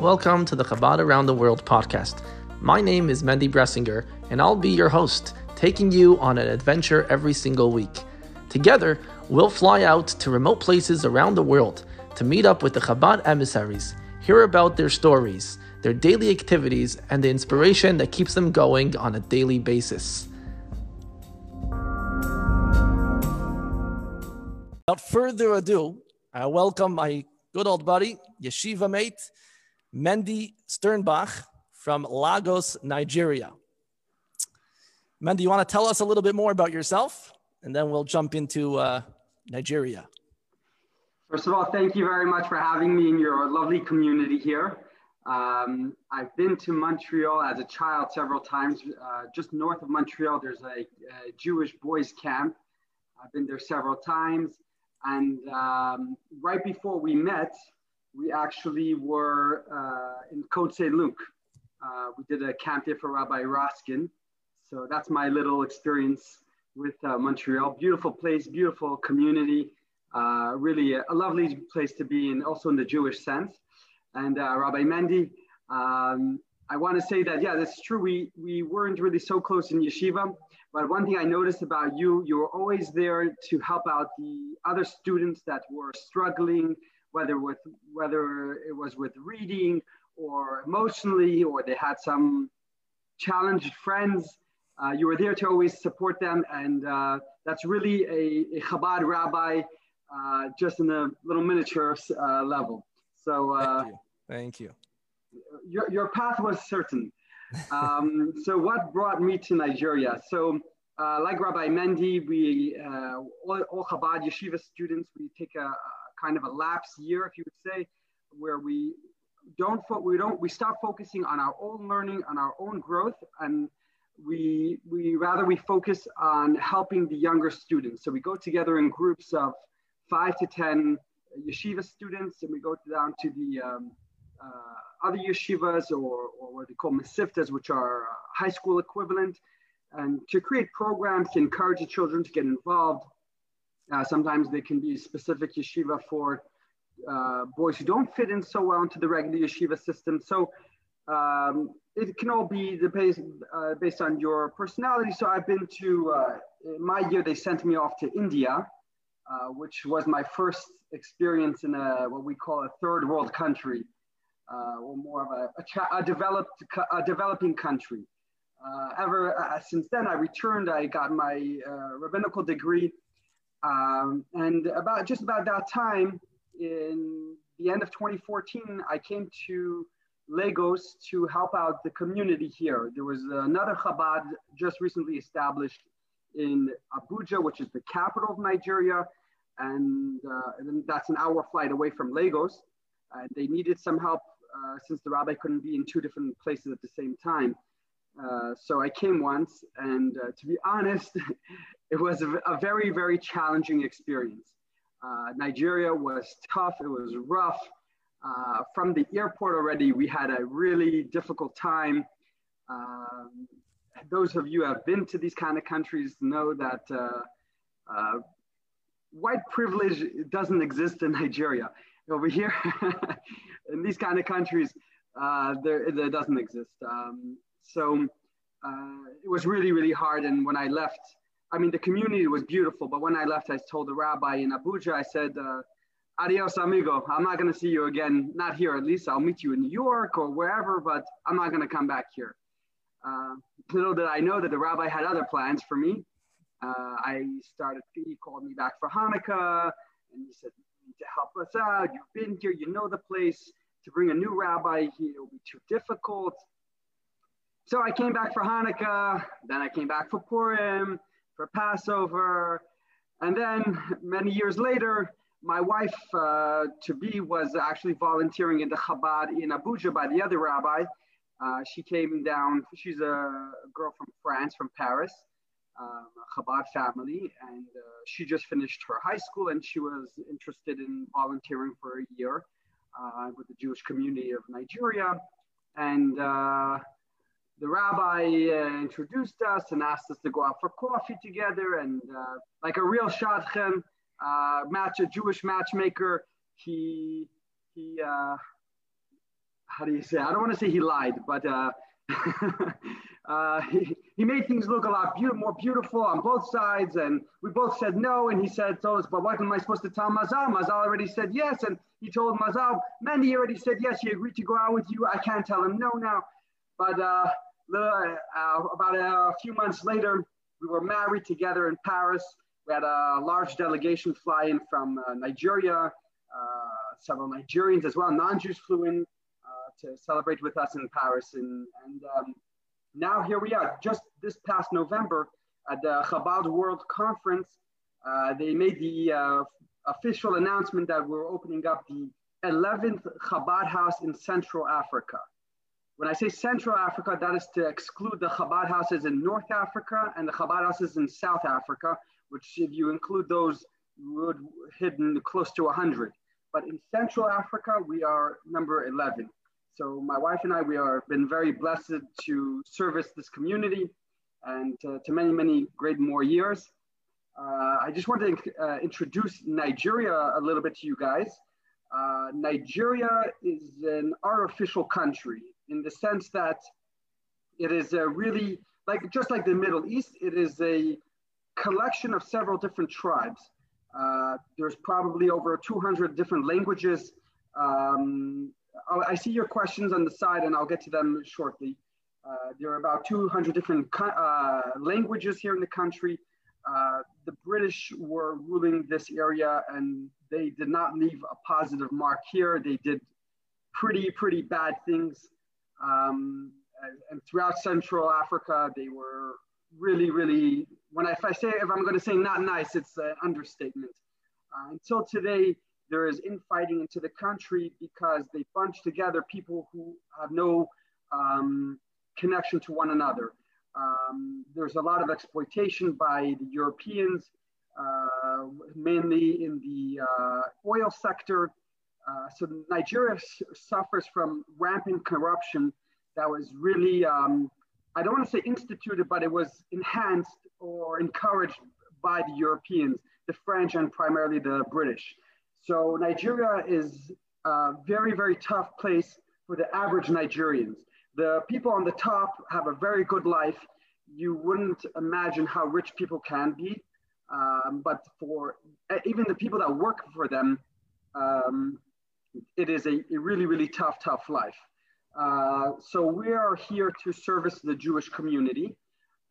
Welcome to the Chabad Around the World podcast. My name is Mendy Bressinger, and I'll be your host, taking you on an adventure every single week. Together, we'll fly out to remote places around the world to meet up with the Chabad emissaries, hear about their stories, their daily activities, and the inspiration that keeps them going on a daily basis. Without further ado, I welcome my good old buddy, yeshiva mate, Mendy Sternbach from Lagos, Nigeria. Mendy, you want to tell us a little bit more about yourself? And then we'll jump into uh, Nigeria. First of all, thank you very much for having me in your lovely community here. Um, I've been to Montreal as a child several times. Uh, just north of Montreal, there's a, a Jewish boys camp. I've been there several times. And um, right before we met, we actually were uh, in Côte Saint Luc. Uh, we did a camp there for Rabbi Raskin. So that's my little experience with uh, Montreal. Beautiful place, beautiful community, uh, really a, a, lovely place to be in, also in the Jewish sense. And uh, Rabbi Mendy, um, I want to say that, yeah, that's true. We, we weren't really so close in yeshiva, but one thing I noticed about you, you were always there to help out the other students that were struggling, whether with whether it was with reading or emotionally, or they had some challenged friends. Uh, you were there to always support them, and uh, that's really a, a Chabad rabbi, uh, just in a little miniature uh, level. So, uh, thank you. Thank you. Your, your path was certain. Um, so what brought me to Nigeria? So uh, like Rabbi Mendy, we uh, all, all, Chabad yeshiva students, we take a, a, kind of a lapse year, if you would say, where we don't fo- we don't we stop focusing on our own learning, on our own growth, and we we rather we focus on helping the younger students. So we go together in groups of five to ten yeshiva students, and we go down to the um, uh, other yeshivas or, or what they call mesivtas, which are uh, high school equivalent, and to create programs to encourage the children to get involved. Uh, sometimes they can be specific yeshiva for uh, boys who don't fit in so well into the regular yeshiva system. So um, it can all be the base, uh, based on your personality. So I've been to, uh, my year, they sent me off to India, uh, which was my first experience in a, what we call a third world country uh, or more of a, a, a developed, a developing country. Ever since then, I returned. I got my rabbinical degree, um, and about just about that time, in the end of 2014, I came to Lagos to help out the community here. There was another Chabad just recently established in Abuja, which is the capital of Nigeria, and, uh, and that's an hour flight away from Lagos. Uh, they needed some help uh, since the rabbi couldn't be in two different places at the same time. Uh, so I came once, and uh, to be honest, it was a, a, very, very challenging experience. Uh, Nigeria was tough, it was rough. Uh, from the airport already, we had a really difficult time. Um, those of you who have been to these kind of countries know that white privilege doesn't exist in Nigeria. Over here, in these kind of countries, uh, there, there doesn't exist. Um, so uh, it was really, really hard. And when I left, I mean, the community was beautiful, but when I left, I told the rabbi in Abuja, I said, uh, adios, amigo. I'm not going to see you again, not here at least. I'll meet you in New York or wherever, but I'm not going to come back here. Uh, little did I know that the rabbi had other plans for me. Uh, I started, he called me back for Hanukkah and he said, You need to help us out. You've been here, you know the place. To bring a new rabbi here will be too difficult. So I came back for Hanukkah, then I came back for Purim, for Passover, and then many years later, my wife uh, to be was actually volunteering in the Chabad in Abuja by the other rabbi. Uh, she came down, she's a girl from France, from Paris um, Chabad family, and uh, she just finished her high school and she was interested in volunteering for a year uh, with the Jewish community of Nigeria. And uh, the rabbi uh, introduced us and asked us to go out for coffee together. And uh, like a real shadchan, match a Jewish matchmaker, he he how do you say? I don't want to say he lied, but uh, uh, he, he made things look a lot be- more beautiful on both sides. And we both said no. And he said, told us, but what am I supposed to tell Mazal? Mazal already said yes. And he told Mazal, Mandy already said yes. He agreed to go out with you. I can't tell him no now. But uh, uh, about a few months later, we were married together in Paris. We had a large delegation fly in from uh, Nigeria, uh, several Nigerians as well, non-Jews flew in uh, to celebrate with us in Paris. And, and um, now here we are, just this past November at the Chabad World Conference, uh, they made the uh, official announcement that we're opening up the 11th Chabad house in Central Africa. When I say Central Africa, that is to exclude the Chabad houses in North Africa and the Chabad houses in South Africa, which if you include those, would hidden close to 100. But in Central Africa, we are number 11. So my wife and I, we are been very blessed to service this community and uh, to many, many great more years. Uh, I just want to uh, introduce Nigeria a little bit to you guys. Uh, Nigeria is an artificial country in the sense that it is a really, like just like the Middle East, it is a collection of several different tribes. Uh, there's probably over 200 different languages. Um, I see your questions on the side and I'll get to them shortly. Uh, there are about 200 different uh, languages here in the country. Uh, the British were ruling this area and they did not leave a positive mark here. They did pretty, pretty bad things. Um, and, throughout Central Africa, they were really, really, when I, if I say, if I'm going to say not nice, it's an understatement. Uh, until today, there is infighting into the country because they bunch together people who have no um, connection to one another. Um, there's a lot of exploitation by the Europeans, uh, mainly in the uh, oil sector. Uh, so Nigeria suffers from rampant corruption that was really, um, I don't want to say instituted, but it was enhanced or encouraged by the Europeans, the French, and primarily the British. So Nigeria is a very, very tough place for the average Nigerians. The people on the top have a very good life. You wouldn't imagine how rich people can be. Um, but for even the people that work for them, um, it is a, a, really, really tough, tough life. Uh, so we are here to service the Jewish community.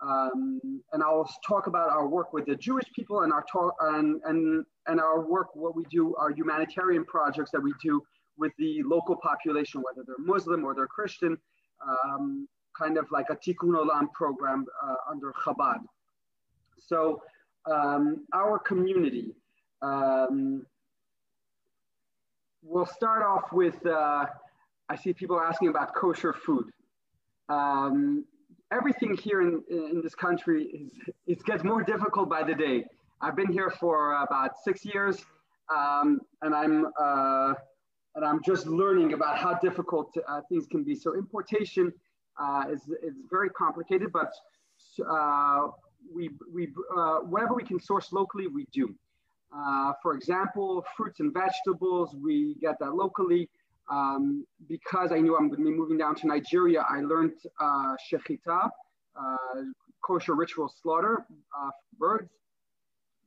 Um, and I'll talk about our work with the Jewish people and our talk and, and, and our work, what we do, our humanitarian projects that we do with the local population, whether they're Muslim or they're Christian, um, kind of like a Tikkun Olam program uh, under Chabad. So um, our community, um, we'll start off with, uh, I see people asking about kosher food. Um, everything here in, in this country is, it gets more difficult by the day. I've been here for about six years um, and I'm, uh, and I'm just learning about how difficult uh, things can be. So importation uh, is, is very complicated, but uh, we, we, uh, whatever we can source locally, we do. Uh, for example, fruits and vegetables, we get that locally. Um, because I knew I'm going to be moving down to Nigeria, I learned uh, shechita, uh, kosher ritual slaughter of birds.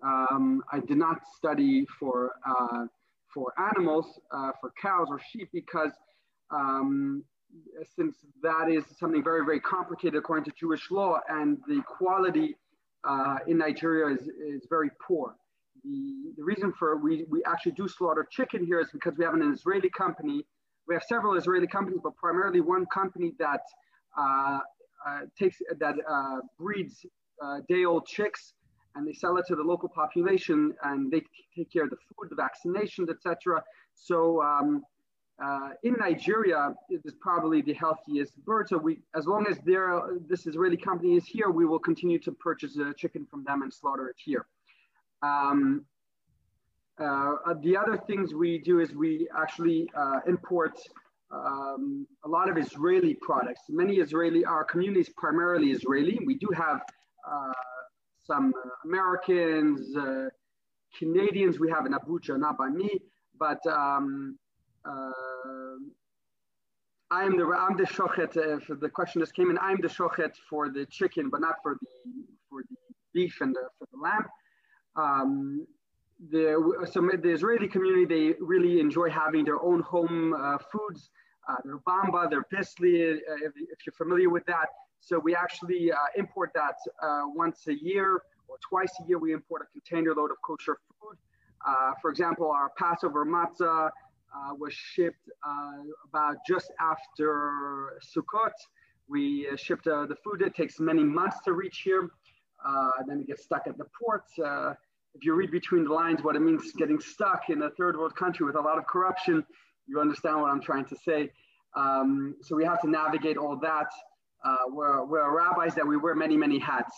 Um, I did not study for, uh, for animals, uh, for cows or sheep, because um, since that is something very, very complicated according to Jewish law, and the quality uh, in Nigeria is, is very poor the, the reason for we, we actually do slaughter chicken here is because we have an Israeli company. We have several Israeli companies, but primarily one company that uh, uh, takes that uh, breeds uh, day-old chicks, and they sell it to the local population, and they take care of the food, the vaccinations, etc. So um, uh, in Nigeria, it is probably the healthiest bird. So we, as long as there, this Israeli company is here, we will continue to purchase a chicken from them and slaughter it here. Um, uh, the other things we do is we actually uh, import um, a lot of Israeli products. Many Israeli, our community is primarily Israeli. We do have uh, some Americans, uh, Canadians, we have in Abuja, not by me, but um, uh, I'm the I'm the shochet. Uh, for the question just came in. I'm the shochet for the chicken, but not for the for the beef and the, for the lamb. Um, the so the Israeli community they really enjoy having their own home uh, foods. Uh, their bamba, their Bissli, uh, if, if, you're familiar with that. So we actually uh, import that uh, once a year or twice a year. We import a container load of kosher food. for example, our Passover matzah uh, was shipped uh, about just after Sukkot. We uh, shipped uh, the food. It takes many months to reach here. Uh, then it gets stuck at the ports. Uh, if you read between the lines what it means getting stuck in a third world country with a lot of corruption, you understand what I'm trying to say. Um, so we have to navigate all that. we're, we're rabbis that we wear many, many hats.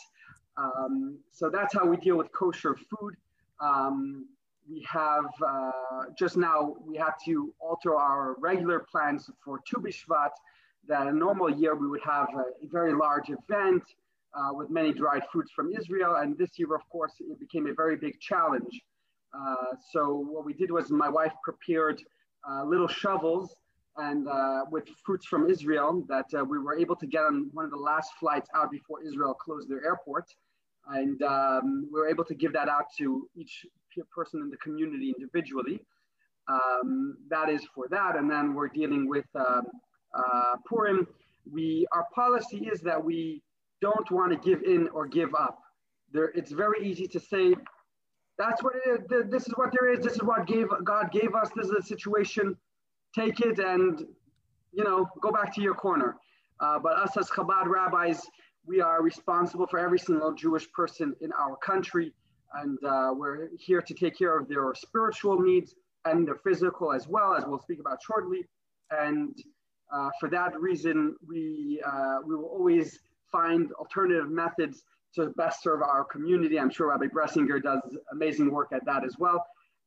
Um, so that's how we deal with kosher food. Um, we have uh, just now we had to alter our regular plans for Tu B'Shvat. That a normal year we would have a, a very large event uh, with many dried fruits from Israel, and this year, of course, it became a very big challenge. Uh, so what we did was my wife prepared uh, little shovels and uh, with fruits from Israel that uh, we were able to get on one of the last flights out before Israel closed their airport and um, we were able to give that out to each person in the community individually. Um, that is for that, and then we're dealing with um, uh, Purim. We our policy is that we don't want to give in or give up. There, it's very easy to say, that's what it is. This is what there is. This is what gave God gave us. This is the situation. Take it and you know go back to your corner. Uh, but us as Chabad rabbis, we are responsible for every single Jewish person in our country, and uh, we're here to take care of their spiritual needs and their physical as well, as we'll speak about shortly. And uh, for that reason, we, uh, we will always find alternative methods to best serve our community. I'm sure Rabbi Bressinger does amazing work at that as well.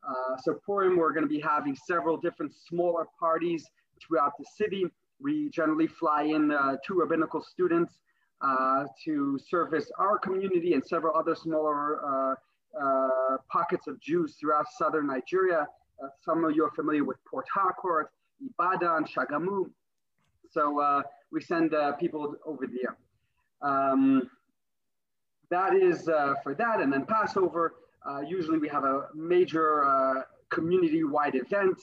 Uh, so Purim, we're going to be having several different smaller parties throughout the city. We generally fly in uh, two rabbinical students uh, to service our community and several other smaller uh, uh, pockets of Jews throughout southern Nigeria. some of you are familiar with Port Harcourt, Ibadan, Shagamu. So we send people over there. Um, that is uh, for that. And then Passover, uh, usually we have a major uh, community-wide event.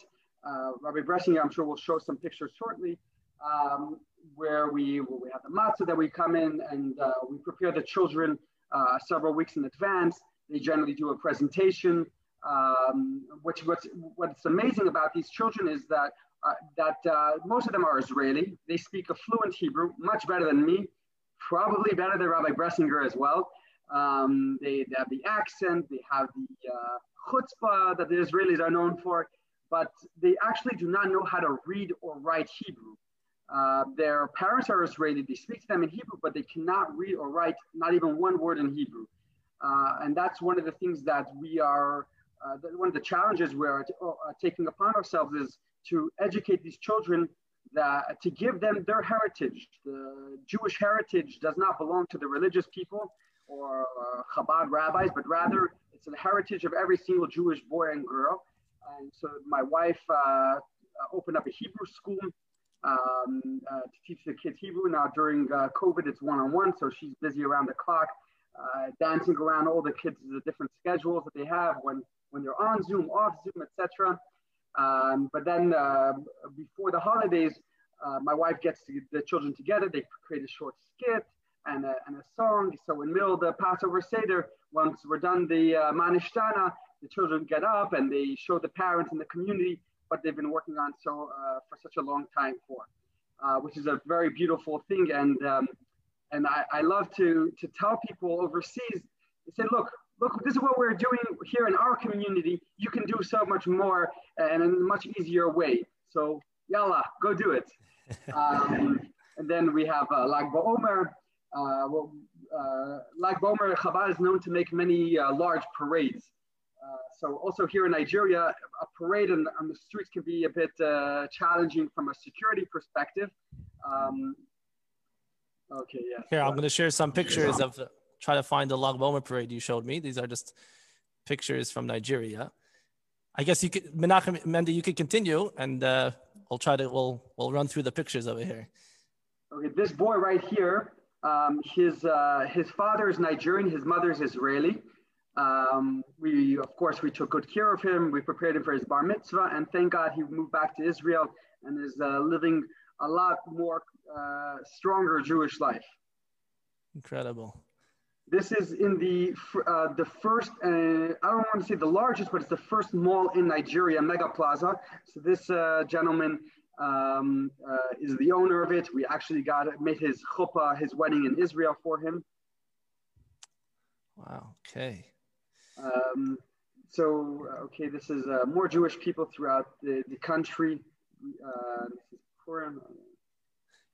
Rabbi Bressinger, I'm sure will show some pictures shortly, um, where we, we have the matzah that we come in and uh, we prepare the children uh, several weeks in advance. They generally do a presentation, um, which what's, what's amazing about these children is that, uh, that uh, most of them are Israeli. They speak a fluent Hebrew, much better than me, probably better than Rabbi Bressinger as well. Um, they, they, have the accent, they have the uh, chutzpah that the Israelis are known for, but they actually do not know how to read or write Hebrew. Uh, their parents are Israeli. They speak to them in Hebrew, but they cannot read or write not even one word in Hebrew. Uh, and that's one of the things that we are, uh, one of the challenges we're uh, taking upon ourselves is to educate these children that to give them their heritage. The Jewish heritage does not belong to the religious people or uh, Chabad rabbis, but rather it's the heritage of every single Jewish boy and girl. And so my wife uh, opened up a Hebrew school um, uh, to teach the kids Hebrew. Now during uh, COVID, it's one-on-one, so she's busy around the clock, uh, dancing around all the kids' the different schedules that they have when when they're on Zoom, off Zoom, etc. Um, but then uh, before the holidays, uh, my wife gets the children together. They create a short skit and a, and a song. So in the middle of the Passover Seder, once we're done the uh, Manishtana, the children get up and they show the parents and the community what they've been working on so uh, for such a long time for, uh, which is a very beautiful thing. And um, and I, I love to to tell people overseas, They say, look, look, this is what we're doing here in our community. You can do so much more and in a much easier way. So yalla, go do it. Um, and then we have uh, Lag BaOmer. Uh, well, uh, Lag BaOmer, Chabad is known to make many uh, large parades. Uh, so also here in Nigeria, a parade on, on the streets can be a bit uh, challenging from a security perspective. Um, okay, yeah. Here, I'm going to share some pictures of uh, try to find the Lag BaOmer parade you showed me. These are just pictures from Nigeria. I guess you could, Menachem, Mendy, you could continue and uh, we'll try to we'll we'll run through the pictures over here. Okay, this boy right here, um, his uh, his father is Nigerian, his mother is Israeli. Um, we of course we took good care of him. We prepared him for his bar mitzvah, and thank God he moved back to Israel and is uh, living a lot more uh, stronger Jewish life. Incredible. This is in the uh, the first, uh, I don't want to say the largest, but it's the first mall in Nigeria, Mega Plaza. So this uh, gentleman um, uh, is the owner of it. We actually got it, made his chuppah, his wedding in Israel for him. Wow. Okay. Um, so okay, this is uh, more Jewish people throughout the, the country. Uh, this.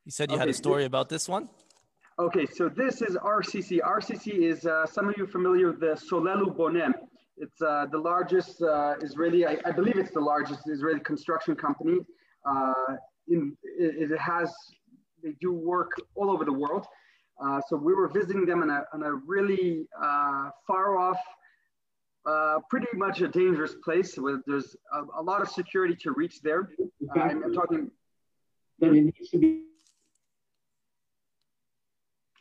You said you okay, had a story about this one. Okay, so this is RCC. RCC is, uh, some of you familiar with the Solel Boneh. It's uh, the largest uh, Israeli, I, I, believe it's the largest Israeli construction company. Uh, in, it, it, has, they do work all over the world. Uh, so we were visiting them in a, in a really uh, far off, pretty much a dangerous place where there's a, a lot of security to reach there. I'm, I'm talking. It needs to be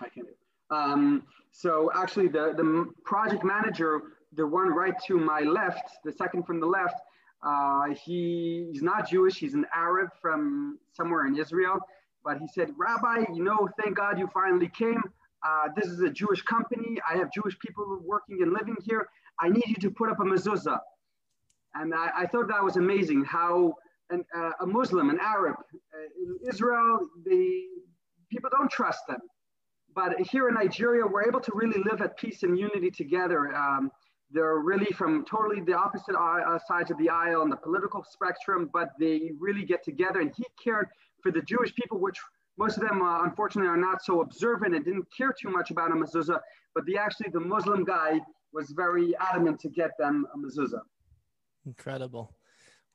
I can. Um, so actually the, the project manager, the one right to my left, the second from the left, uh, he, he's not Jewish, he's an Arab from somewhere in Israel. But he said, Rabbi, you know, thank God you finally came. Uh, this is a Jewish company. I have Jewish people working and living here. I need you to put up a mezuzah. And I, I thought that was amazing how an, uh, a Muslim, an Arab uh, in Israel, the people don't trust them but here in Nigeria, we're able to really live at peace and unity together. Um, they're really from totally the opposite uh, sides of the aisle on the political spectrum, but they really get together. And he cared for the Jewish people, which most of them, uh, unfortunately, are not so observant and didn't care too much about a mezuzah. But the actually the Muslim guy was very adamant to get them a mezuzah. Incredible.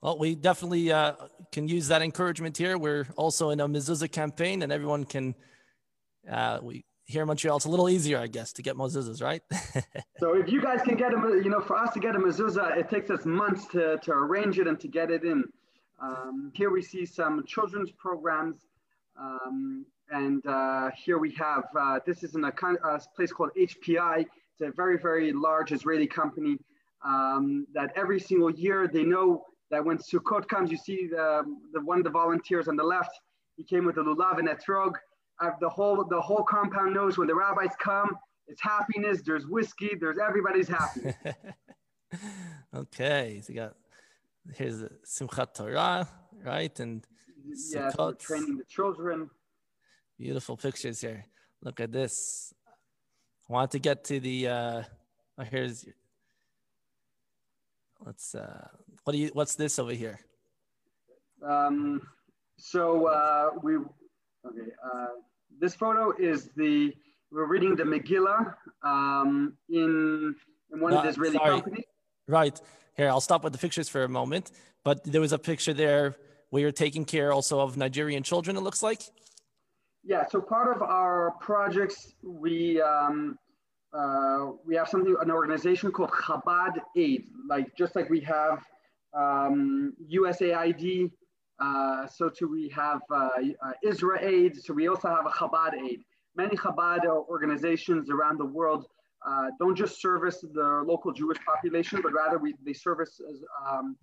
Well, we definitely uh, can use that encouragement here. We're also in a mezuzah campaign, and everyone can. Uh, we here in Montreal, it's a little easier, I guess, to get mezuzahs, right? so if you guys can get a, you know, for us to get a mezuzah, it takes us months to, to arrange it and to get it in. Um, here we see some children's programs. Um, and uh, here we have, uh, this is in a, a, place called HPI. It's a very, very large Israeli company um, that every single year they know that when Sukkot comes, you see the, the one of the volunteers on the left, he came with a lulav and etrog uh, the whole the whole compound knows when the rabbis come, it's happiness. There's whiskey. There's everybody's happy. okay, so you got here's Simchat Torah, right? And yeah, so training the children. Beautiful pictures here. Look at this. I want to get to the. Uh, oh, here's. Let's. Uh, what do you? What's this over here? Um. So uh, we Okay, uh, this photo is the, we're reading the Megillah um, in, in one no, of the Israeli sorry. companies. Right. Here, I'll stop with the pictures for a moment. But there was a picture there where you're taking care also of Nigerian children, it looks like. Yeah, so part of our projects, we um, uh, we have something, an organization called Chabad Aid, like just like we have um, USAID uh, so too we have uh, uh, Israel Aid. So we also have a Chabad Aid. Many Chabad organizations around the world uh, don't just service the local Jewish population, but rather we, they service um,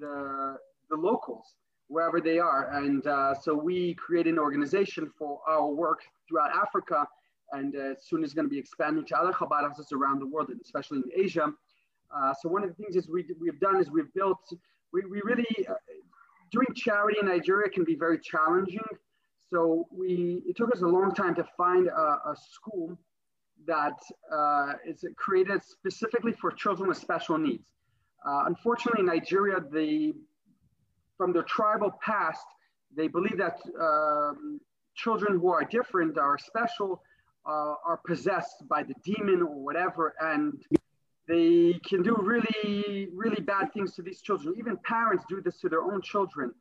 the, the locals wherever they are. And uh, so we create an organization for our work throughout Africa. And uh, soon is going to be expanding to other Chabad houses around the world, especially in Asia. so one of the things is we, we've done is we've built, we, we really, doing charity in Nigeria can be very challenging. So we, it took us a long time to find a, a school that uh, is created specifically for children with special needs. Uh, unfortunately, in Nigeria, the, from their tribal past, they believe that um, children who are different, are special, uh, are possessed by the demon or whatever, and they can do really, really bad things to these children. Even parents do this to their own children.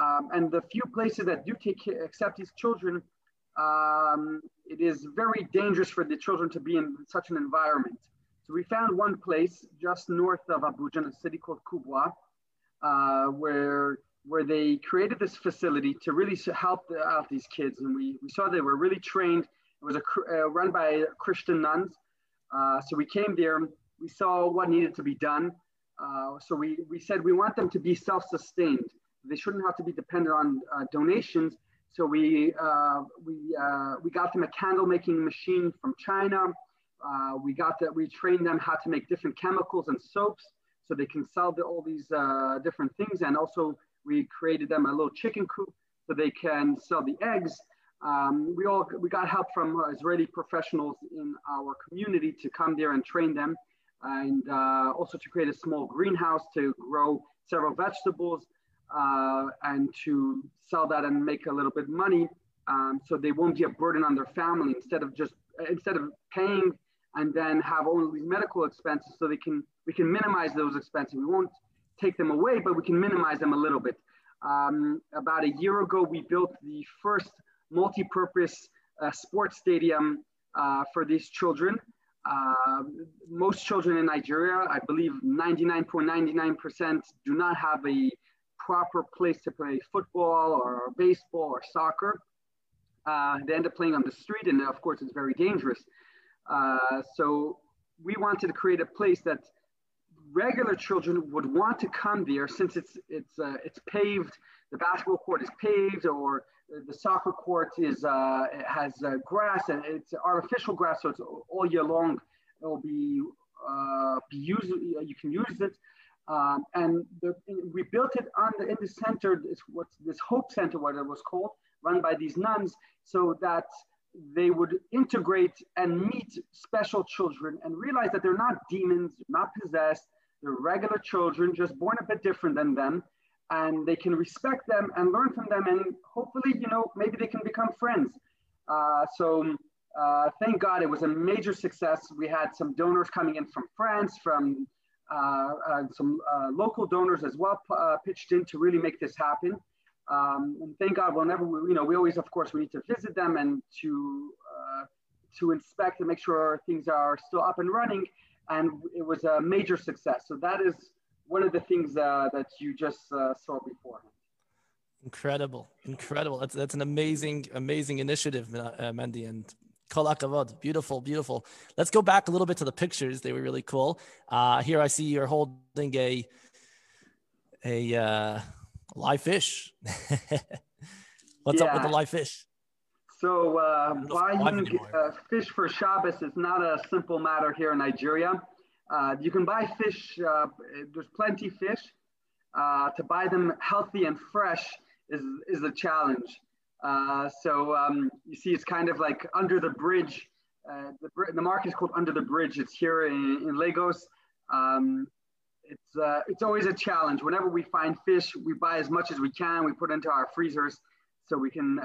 Um, and the few places that do take accept these children, um, it is very dangerous for the children to be in such an environment. So we found one place just north of Abuja, a city called Kubwa, uh, where where they created this facility to really help out these kids. And we, we saw they were really trained. It was a, uh, run by Christian nuns. Uh, so we came there, we saw what needed to be done. Uh, so we, we said we want them to be self-sustained. They shouldn't have to be dependent on uh, donations. So we, uh, we, uh, we got them a candle making machine from China. we got that, we trained them how to make different chemicals and soaps so they can sell the, all these different things. And also we created them a little chicken coop so they can sell the eggs. Um, we all we got help from uh, Israeli professionals in our community to come there and train them, and uh, also to create a small greenhouse to grow several vegetables uh, and to sell that and make a little bit money, um, so they won't be a burden on their family instead of just instead of paying and then have all these medical expenses, so they can we can minimize those expenses. We won't take them away, but we can minimize them a little bit. Um, about a year ago, we built the first multi-purpose uh, sports stadium uh, for these children. Uh, most children in Nigeria, I believe 99.99% do not have a proper place to play football or baseball or soccer. Uh, they end up playing on the street, and of course, it's very dangerous. Uh, so we wanted to create a place that regular children would want to come there since it's it's uh, it's paved. The basketball court is paved, or the soccer court is uh, has uh, grass and it's artificial grass, so it's all year long. It will be uh, be used. You can use it. Um, and the, we built it on the, in the center. This what's this Hope Center, what it was called, run by these nuns, so that they would integrate and meet special children and realize that they're not demons, not possessed, they're regular children, just born a bit different than them, and they can respect them and learn from them, and hopefully, you know, maybe they can become friends. Uh, so uh, thank God it was a major success. We had some donors coming in from France, from uh, uh some uh, local donors as well uh, pitched in to really make this happen. Um, and thank God, whenever we, you know, we always, of course, we need to visit them and to to inspect and make sure things are still up and running and it was a major success. So that is one of the things uh, that you just uh, saw before. Incredible, incredible. That's that's an amazing, amazing initiative, uh, Mandy, and kol hakavod. Beautiful, beautiful. Let's go back a little bit to the pictures. They were really cool. Uh, here I see you're holding a a uh, live fish. What's yeah. up with the live fish? So uh, buying uh, fish for Shabbos is not a simple matter here in Nigeria. Uh, you can buy fish, uh, there's plenty fish. Uh, to buy them healthy and fresh is, is a challenge. Uh, so um, you see, it's kind of like under the bridge. the, the market is called Under the Bridge. It's here in, in Lagos. Um, it's, it's always a challenge. Whenever we find fish, we buy as much as we can. We put into our freezers so we can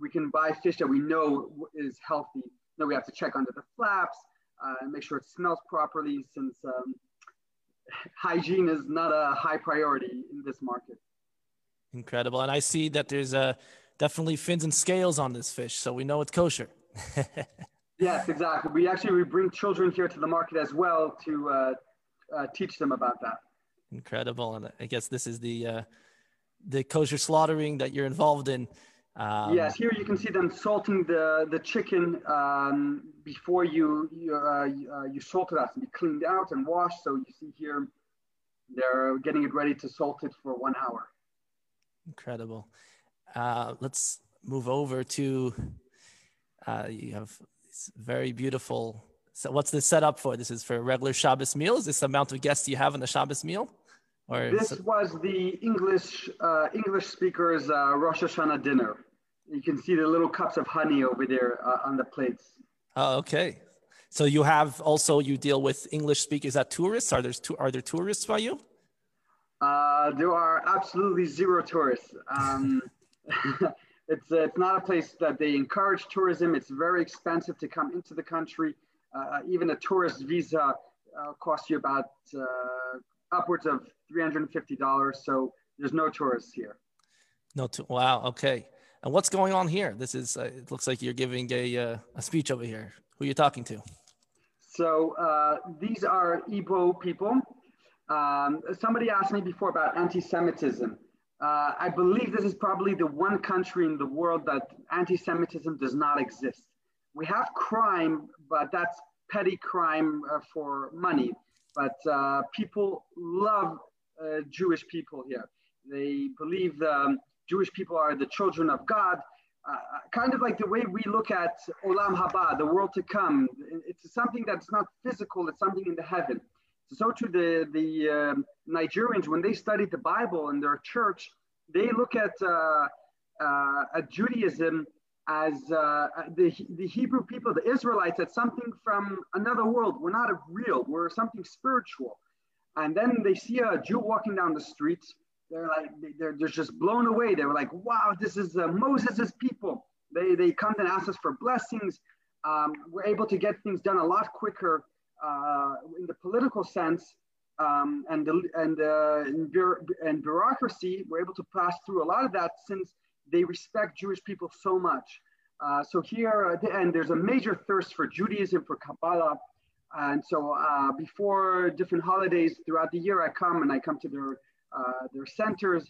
we can buy fish that we know is healthy. Then we have to check under the flaps uh, and make sure it smells properly since um, hygiene is not a high priority in this market. Incredible. And I see that there's uh, definitely fins and scales on this fish, so we know it's kosher. yes, exactly. We actually we bring children here to the market as well to uh, uh, teach them about that. Incredible. And I guess this is the uh, the kosher slaughtering that you're involved in. Um, yes, here you can see them salting the, the chicken um, before you you, uh, uh, you salt it has to be cleaned out and washed. So you see here they're getting it ready to salt it for one hour. Incredible. Uh, let's move over to uh, you have this very beautiful. So what's this set up for? This is for a regular Shabbos meal. Is this the amount of guests you have in the Shabbos meal? Or this was the English uh, English speakers uh, Rosh Hashanah dinner. You can see the little cups of honey over there uh, on the plates. Oh, okay. So you have also you deal with English speakers at tourists. Are there are there tourists by you? Uh, there are absolutely zero tourists. Um, it's uh, it's not a place that they encourage tourism. It's very expensive to come into the country. Uh, even a tourist visa uh, costs you about uh, upwards of three hundred and fifty dollars. So there's no tourists here. No, to- wow. Okay. And what's going on here? This is, uh, it looks like you're giving a, uh, a speech over here. Who are you talking to? So uh, these are Igbo people. Um, somebody asked me before about anti-Semitism. uh, I believe this is probably the one country in the world that anti-Semitism does not exist. We have crime, but that's petty crime uh, for money. But uh, people love Jewish people here. They believe the Jewish people are the children of God. Uh, kind of like the way we look at Olam Haba, the world to come. It's something that's not physical, it's something in the heaven. So to the, the um, Nigerians, when they study the Bible in their church, they look at, uh, uh, at Judaism as uh, the, the Hebrew people, the Israelites, as something from another world. We're not real, we're something spiritual. And then they see a Jew walking down the streets. They're like, they're, they're just blown away. They were like, wow, this is uh, Moses' people. They, they come and ask us for blessings. Um, we're able to get things done a lot quicker uh, in the political sense um, and, the, and, uh, in and bureaucracy, we're able to pass through a lot of that since they respect Jewish people so much. Uh, so here at the end, there's a major thirst for Judaism, for Kabbalah. And so uh, before different holidays throughout the year, I come and I come to their, uh, their centers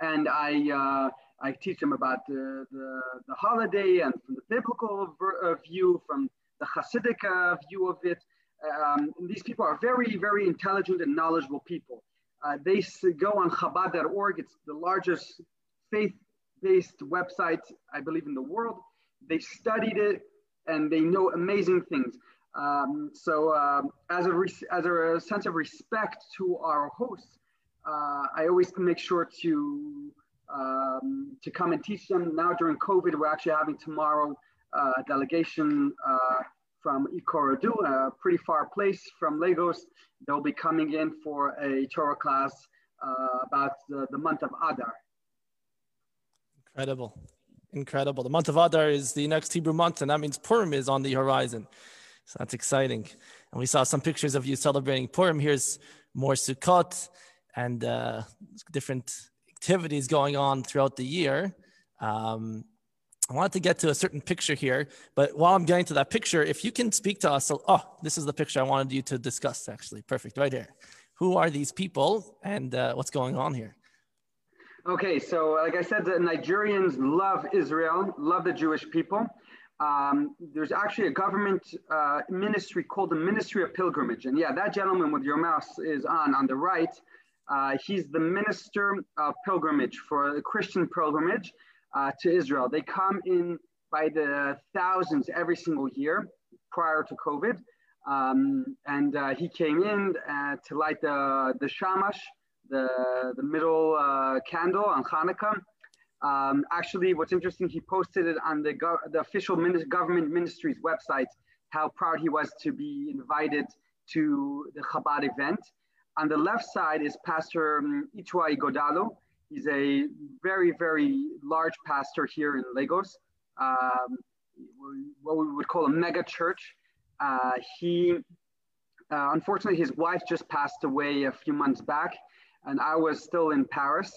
and I, uh, I teach them about the, the, the, holiday and from the biblical view, from the Hasidic view of it, um, these people are very, very intelligent and knowledgeable people. Uh, they go on Chabad.org. It's the largest faith-based website, I believe, in the world. They studied it and they know amazing things. Um, so um, as, a as a sense of respect to our hosts, uh, I always make sure to um, to come and teach them. Now during COVID, we're actually having tomorrow uh, a delegation uh, from Ikorodu, a pretty far place from Lagos. They'll be coming in for a Torah class uh, about the, the month of Adar. Incredible. Incredible. The month of Adar is the next Hebrew month, and that means Purim is on the horizon. So that's exciting. And we saw some pictures of you celebrating Purim. Here's more Sukkot and uh, different activities going on throughout the year. Um, I wanted to get to a certain picture here, but while I'm getting to that picture, if you can speak to us, so, oh, this is the picture I wanted you to discuss actually. Perfect, right here. Who are these people and uh, what's going on here? Okay, so like I said, the Nigerians love Israel, love the Jewish people. Um, there's actually a government uh, ministry called the Ministry of Pilgrimage. And yeah, that gentleman with your mouse is on, on the right. Uh, he's the Minister of Pilgrimage for the Christian pilgrimage uh, to Israel. They come in by the thousands every single year prior to COVID. Um, and uh, he came in uh, to light the, the shamash, the, the middle uh, candle on Hanukkah. Um, actually, what's interesting, he posted it on the, the official min- government ministry's website, how proud he was to be invited to the Chabad event. On the left side is Pastor um, Itwai Godalo. He's a very, very large pastor here in Lagos, um, what we would call a mega church. Uh, he, uh, unfortunately, his wife just passed away a few months back, and I was still in Paris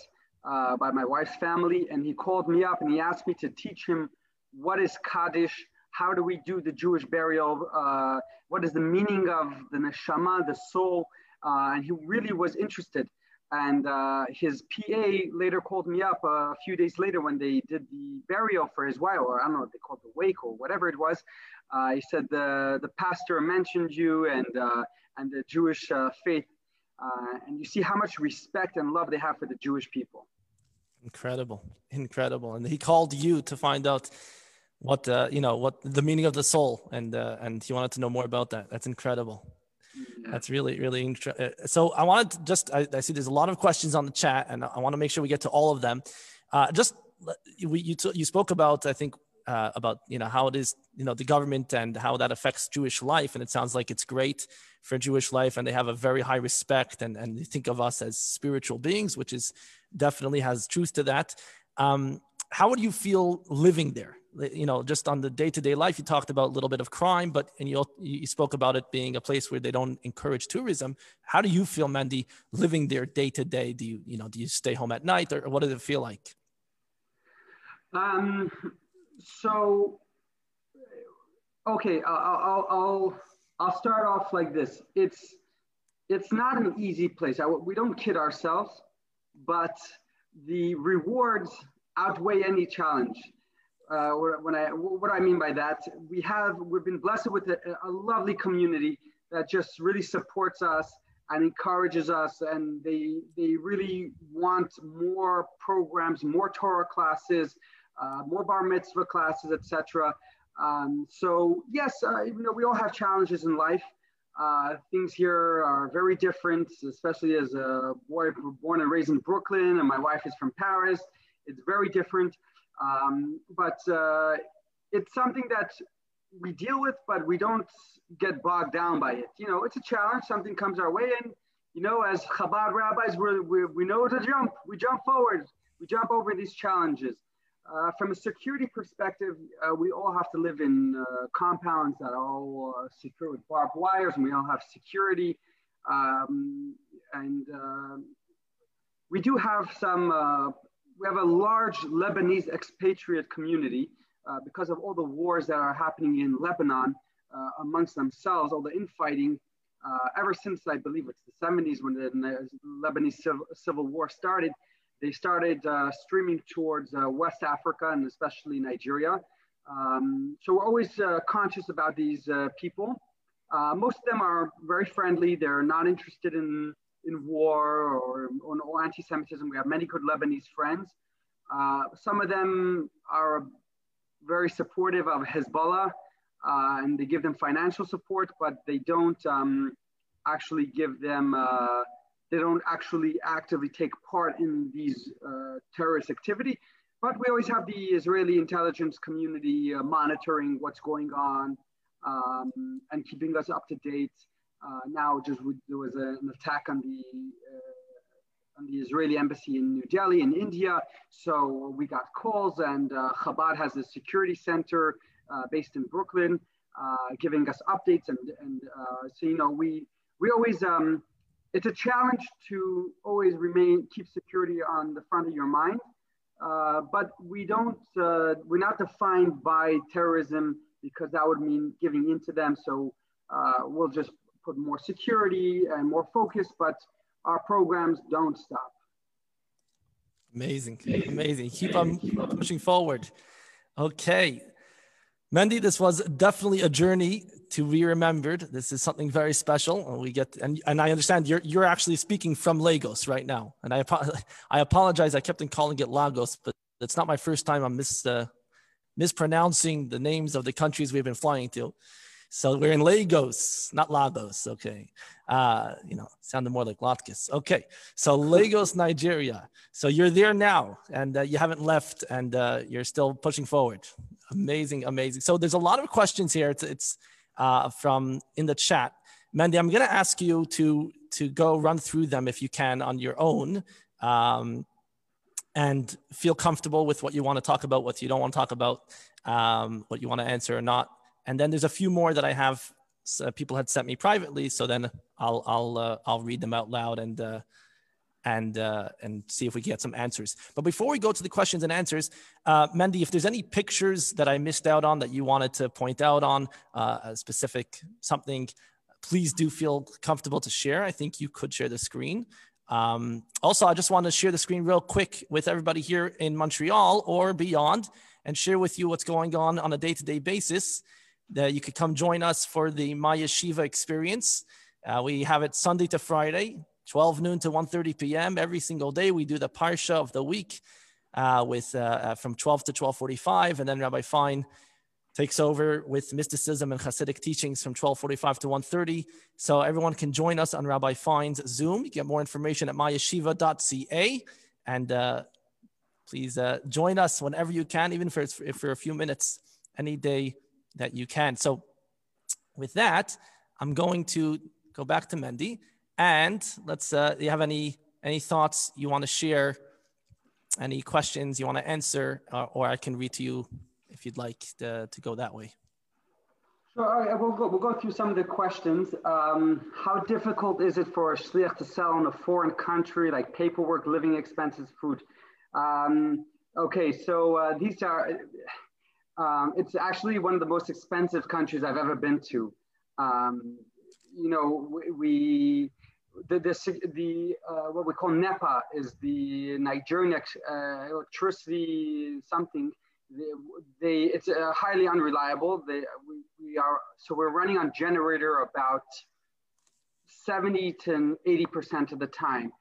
uh, by my wife's family. And he called me up and he asked me to teach him what is Kaddish, how do we do the Jewish burial, uh, what is the meaning of the neshama, the soul. Uh, and he really was interested. And uh, his PA later called me up a few days later when they did the burial for his wife, or I don't know what they called the wake or whatever it was. Uh, he said the the pastor mentioned you and uh, and the Jewish uh, faith, uh, and you see how much respect and love they have for the Jewish people. Incredible, incredible, and he called you to find out what uh, you know what the meaning of the soul, and uh, and he wanted to know more about that. That's incredible. That's really, really interesting. Uh, so I wanted to just, I, I, see there's a lot of questions on the chat and I want to make sure we get to all of them. Uh, just, we, you, t- you spoke about, I think, uh, about, you know, how it is, you know, the government and how that affects Jewish life. And it sounds like it's great for Jewish life and they have a very high respect and, and they think of us as spiritual beings, which is definitely has truth to that. Um, how would you feel living there? you know just on the day-to-day life you talked about a little bit of crime but and you you spoke about it being a place where they don't encourage tourism how do you feel mandy living there day to day do you you know do you stay home at night or what does it feel like um so okay i'll i'll i'll, start off like this it's it's not an easy place I, we don't kid ourselves but the rewards outweigh any challenge. Uh, when I, what I mean by that, we have, we've been blessed with a, a lovely community that just really supports us and encourages us and they they really want more programs more torah classes uh, more bar mitzvah classes etc um, so yes uh, you know we all have challenges in life uh, things here are very different especially as a boy born and raised in brooklyn and my wife is from paris it's very different um, but uh, it's something that we deal with, but we don't get bogged down by it. You know, it's a challenge. Something comes our way, and you know, as Chabad rabbis, we we we know to jump. We jump forward. We jump over these challenges. Uh, from a security perspective, uh, we all have to live in uh, compounds that are all uh, secure with barbed wires, and we all have security. Um, and uh, we do have some. Uh, we have a large Lebanese expatriate community uh, because of all the wars that are happening in Lebanon amongst themselves, all the infighting, ever since I believe it's the 70s when the, the Lebanese civil, civil, war started, they started uh, streaming towards uh, West Africa and especially Nigeria. Um, so we're always conscious about these people. most of them are very friendly. They're not interested in in war or, or anti-Semitism. We have many good Lebanese friends. Uh, some of them are very supportive of Hezbollah uh, and they give them financial support, but they don't um, actually give them, uh, they don't actually actively take part in these uh, terrorist activity. But we always have the Israeli intelligence community uh, monitoring what's going on um, and keeping us up to date. Uh, now, just there was an attack on the on the Israeli embassy in New Delhi in India. So we got calls, and uh, Chabad has a security center uh, based in Brooklyn, uh, giving us updates. And, and uh, so, you know, we, we always, um, it's a challenge to always remain, keep security on the front of your mind. Uh, but we don't, uh, we're not defined by terrorism because that would mean giving in to them. So we'll just put more security and more focus, but our programs don't stop. Amazing, amazing. Keep on pushing forward. Okay. Mendy, this was definitely a journey to be remembered. This is something very special. and We get and, and I understand you're you're actually speaking from Lagos right now. And I I apologize. I kept on calling it Lagos, but it's not my first time I'm mis, uh, mispronouncing the names of the countries we've been flying to. So we're in Lagos, not Lagos. Okay. Uh, you know, sounded more like Latkes. Okay. So Lagos, Nigeria. So you're there now and uh, you haven't left and uh, you're still pushing forward. Amazing, amazing. So there's a lot of questions here. It's, it's uh, from in the chat. Mandy, I'm going to ask you to, to go run through them if you can on your own. Um, and feel comfortable with what you want to talk about, what you don't want to talk about, um, what you want to answer or not. And then there's a few more that I have uh, people had sent me privately. So then I'll I'll uh, I'll read them out loud and uh, and uh, and see if we get some answers. But before we go to the questions and answers, uh, Mendy, if there's any pictures that I missed out on that you wanted to point out on uh, a specific something, please do feel comfortable to share. I think you could share the screen. Um, also, I just want to share the screen real quick with everybody here in Montreal or beyond and share with you what's going on on a day to day basis that you could come join us for the MyYeshiva experience. Uh, we have it Sunday to Friday, 12 noon to 1.30 p.m. Every single day, we do the Parsha of the week uh, with uh, uh from 12 to 12.45. And then Rabbi Fine takes over with mysticism and Hasidic teachings from 12:45 to 1:30. So everyone can join us on Rabbi Fine's Zoom. You get more information at myeshiva.ca, and uh, please uh, join us whenever you can, even for for a few minutes, any day that you can. So, with that, I'm going to go back to Mendy, and let's. Uh, do you have any any thoughts you want to share? Any questions you want to answer, uh, or I can read to you if you'd like to, to go that way. Sure, all right, we'll go, we'll go through some of the questions. Um, how difficult is it for a shliach to sell in a foreign country, like paperwork, living expenses, food? Um, okay, so uh, these are, um, it's actually one of the most expensive countries I've ever been to. Um, you know, we, the, the, the uh, what we call NEPA is the Nigerian uh, electricity something. They, they it's uh, highly unreliable. They, we, we are so we're running on generator about 70 to 80 percent of the time.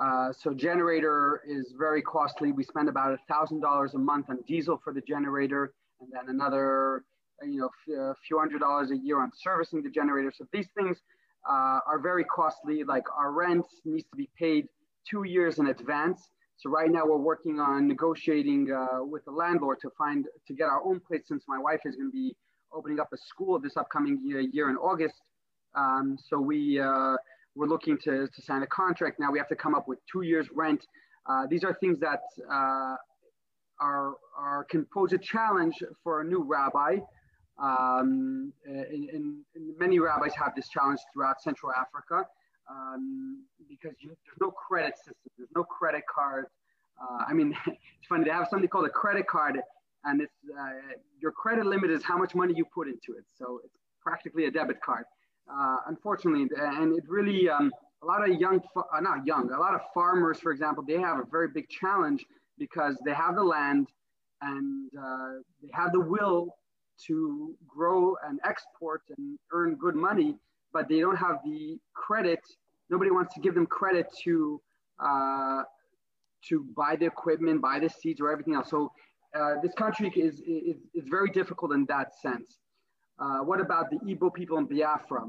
Uh, so generator is very costly. We spend about a thousand dollars a month on diesel for the generator, and then another, you know, a few hundred dollars a year on servicing the generator. So these things uh, are very costly. Like our rent needs to be paid two years in advance. So right now we're working on negotiating uh, with the landlord to find to get our own place since my wife is going to be opening up a school this upcoming year, year in August. Um, so we uh, we're looking to, to sign a contract. Now we have to come up with two years rent. Uh, these are things that uh, are, are can pose a challenge for a new rabbi. Um, and, and, many rabbis have this challenge throughout Central Africa um, because you, there's no credit system, there's no credit card. Uh, I mean, it's funny, they have something called a credit card, and it's uh, your credit limit is how much money you put into it. So it's practically a debit card, uh, unfortunately. And it really, um, a lot of young, uh, not young, a lot of farmers, for example, they have a very big challenge because they have the land and uh, they have the will to grow and export and earn good money, but they don't have the credit. Nobody wants to give them credit to uh, to buy the equipment, buy the seeds, or everything else. So uh, this country is, is, is very difficult in that sense. Uh, what about the Igbo people in Biafra?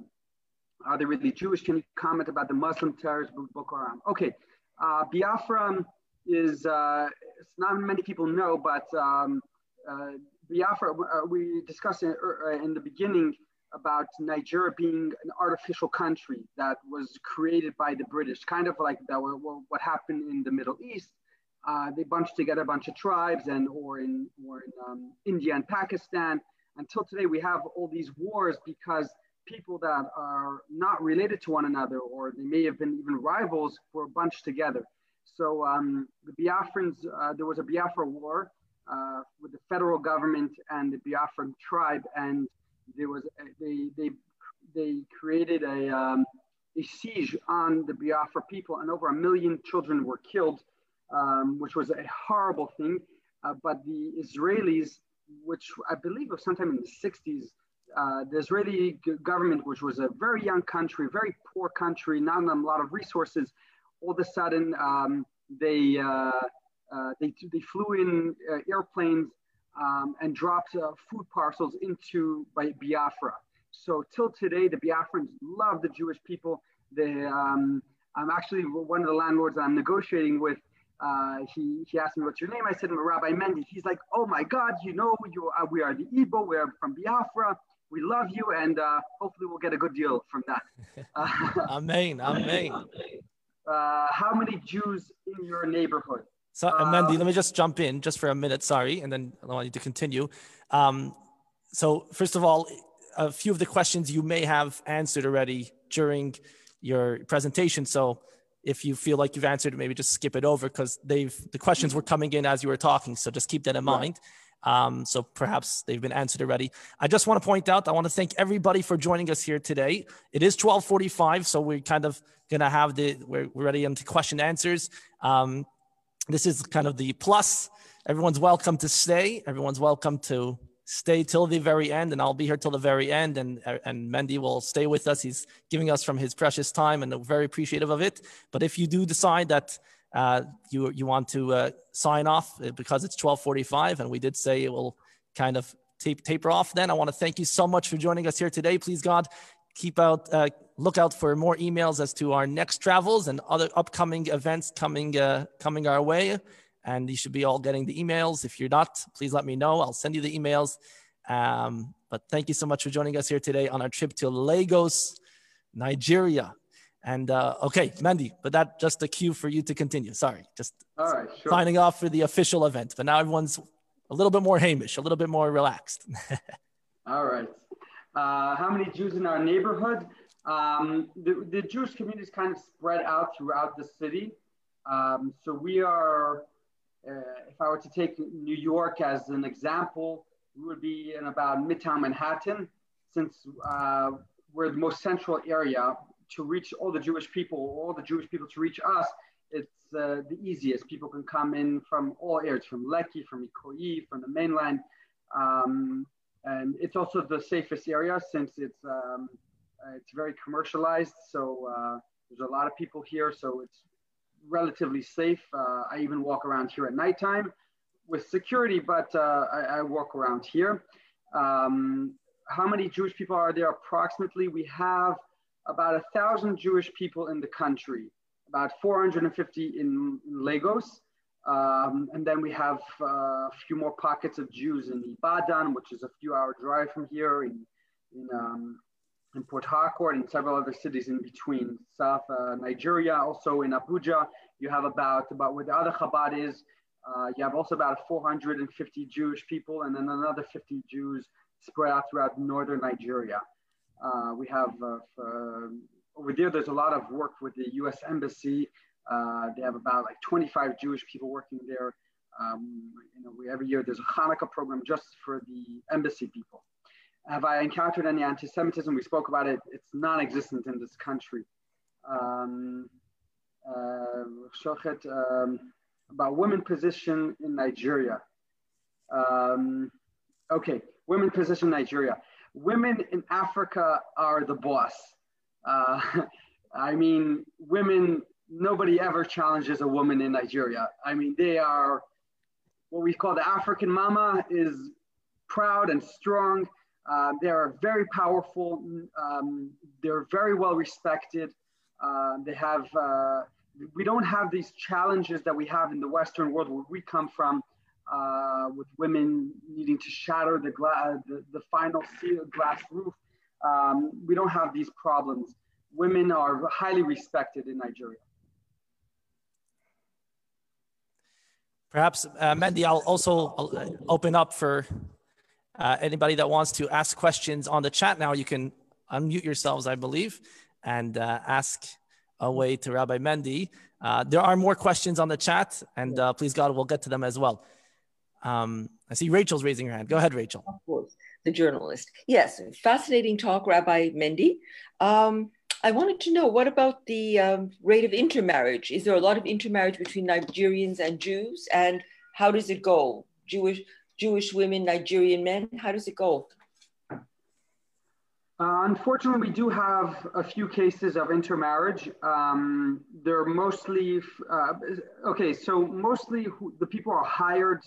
Are they really Jewish? Can you comment about the Muslim terrorists, Boko Haram? Okay, uh, Biafra is, uh, it's not many people know, but um, uh, Biafra, uh, we discussed in, uh, in, the beginning about Nigeria being an artificial country that was created by the British, kind of like that what happened in the Middle East. Uh, they bunched together a bunch of tribes and or in, or in um, India and Pakistan. Until today, we have all these wars because people that are not related to one another or they may have been even rivals were bunched together. So um, the Biafrans, uh, there was a Biafra war uh, with the federal government and the Biafran tribe, and there was they they they created a um, a siege on the Biafra people, and over a million children were killed, um, which was a horrible thing. Uh, but the Israelis, which I believe was sometime in the 60s, uh, the Israeli government, which was a very young country, very poor country, not a lot of resources, all of a sudden um, they uh, they, they flew in uh, airplanes um, and dropped uh, food parcels into by Biafra. So till today, the Biafrans love the Jewish people. They, um, I'm actually one of the landlords I'm negotiating with. Uh, he, he asked me, what's your name? I said, I'm Rabbi Mendy. He's like, oh my God, you know, you, uh, we are the Igbo, we are from Biafra. We love you, and uh, hopefully we'll get a good deal from that. amen, amen. how many Jews in your neighborhood? So, uh, Mandy, let me just jump in just for a minute. Sorry, and then I want you to continue. Um, so, first of all, a few of the questions you may have answered already during your presentation. So, if you feel like you've answered, maybe just skip it over because they've the questions were coming in as you were talking. So, just keep that in mind. Um, so perhaps they've been answered already. I just want to point out, I want to thank everybody for joining us here today. It is 1245, so we're kind of going to have the, we're, we're ready into question answers. Um, this is kind of the plus. Everyone's welcome to stay. Everyone's welcome to stay till the very end, and I'll be here till the very end. And and Mendy will stay with us. He's giving us from his precious time, and very appreciative of it. But if you do decide that uh, you you want to uh, sign off uh, because it's 12:45, and we did say it will kind of tape, taper off, then I want to thank you so much for joining us here today. Please God, keep out uh, look out for more emails as to our next travels and other upcoming events coming uh, coming our way. And you should be all getting the emails. If you're not please let me know. I'll send you the emails. Um, but thank you so much for joining us here today on our trip to lagos nigeria. And uh, okay mandy but that just a cue for you to continue. Sorry just all right, sure. signing off for the official event but now everyone's a little bit more hamish a little bit more relaxed. All right uh, how many Jews in our neighborhood? Um, the, the, Jewish community is kind of spread out throughout the city. Um, so we are, uh, if I were to take New York as an example, we would be in about Midtown Manhattan, since uh, we're the most central area. to reach all the Jewish people, all the Jewish people to reach us, it's uh, the easiest. People can come in from all areas, from Lekki, from Ikoyi, from the mainland. Um, and it's also the safest area since it's, um, it's very commercialized. So uh, there's a lot of people here, so it's relatively safe. Uh, I even walk around here at nighttime with security, but uh, I, I, walk around here. Um, how many Jewish people are there approximately? We have about a thousand Jewish people in the country, about 450 in Lagos. Um, and then we have uh, a few more pockets of Jews in Ibadan, which is a few hour drive from here, in, in, um, in Port Harcourt, and several other cities in between. South uh, Nigeria, also in Abuja, you have about, about where the other Chabad is, uh, you have also about 450 Jewish people, and then another 50 Jews spread out throughout northern Nigeria. Uh, we have uh, for, over there, there's a lot of work with the US Embassy. Uh, they have about like 25 Jewish people working there. Um, you know, every year there's a Hanukkah program just for the embassy people. Have I encountered any anti-Semitism? We spoke about it. It's non-existent in this country. Um, uh, um, about women position in Nigeria. Um, okay, women position in Nigeria. Women in Africa are the boss. Uh, I mean, women, nobody ever challenges a woman in Nigeria. I mean, they are what we call the African mama is proud and strong. Uh, they are very powerful. Um, they're very well respected. Uh, they have uh, we don't have these challenges that we have in the Western world where we come from, uh, with women needing to shatter the, gla- the, the final seal, glass roof. Um, we don't have these problems. Women are highly respected in Nigeria. Perhaps, uh, Mandy, I'll also uh, open up for uh, anybody that wants to ask questions on the chat now. You can unmute yourselves, I believe, and uh, ask away to Rabbi Mendy. Uh, there are more questions on the chat, and uh, please God, we'll get to them as well. Um, I see Rachel's raising her hand. Go ahead, Rachel. Of course, the journalist. Yes, fascinating talk, Rabbi Mendy. Um, I wanted to know what about the um, rate of intermarriage? Is there a lot of intermarriage between Nigerians and Jews, and how does it go? Jewish Jewish women, Nigerian men. How does it go? Uh, unfortunately, we do have a few cases of intermarriage. Um, they're mostly, uh, okay, so mostly the people are hired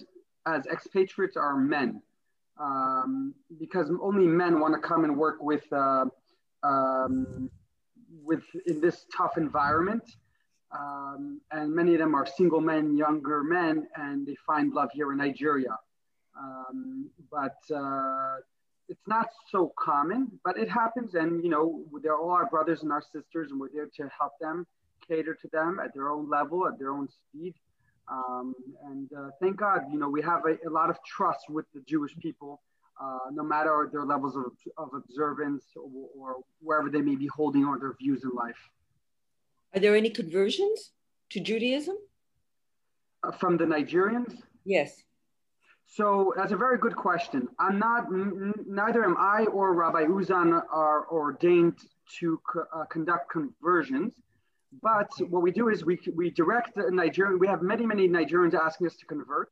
as expatriates are men um, because only men want to come and work with, uh, um, with in this tough environment. Um, and many of them are single men, younger men, and they find love here in Nigeria. Um, but uh, it's not so common, but it happens. And, you know, they're all our brothers and our sisters, and we're there to help them, cater to them at their own level, at their own speed. Um, and uh, thank God, you know, we have a, a, lot of trust with the Jewish people, uh, no matter their levels of, of observance or, or, wherever they may be holding on their views in life. Are there any conversions to Judaism? Uh, from the Nigerians? Yes. So that's a very good question. I'm not, neither am I or Rabbi Uzan are ordained to uh, conduct conversions. But what we do is we, we direct the Nigerian, we have many, many Nigerians asking us to convert.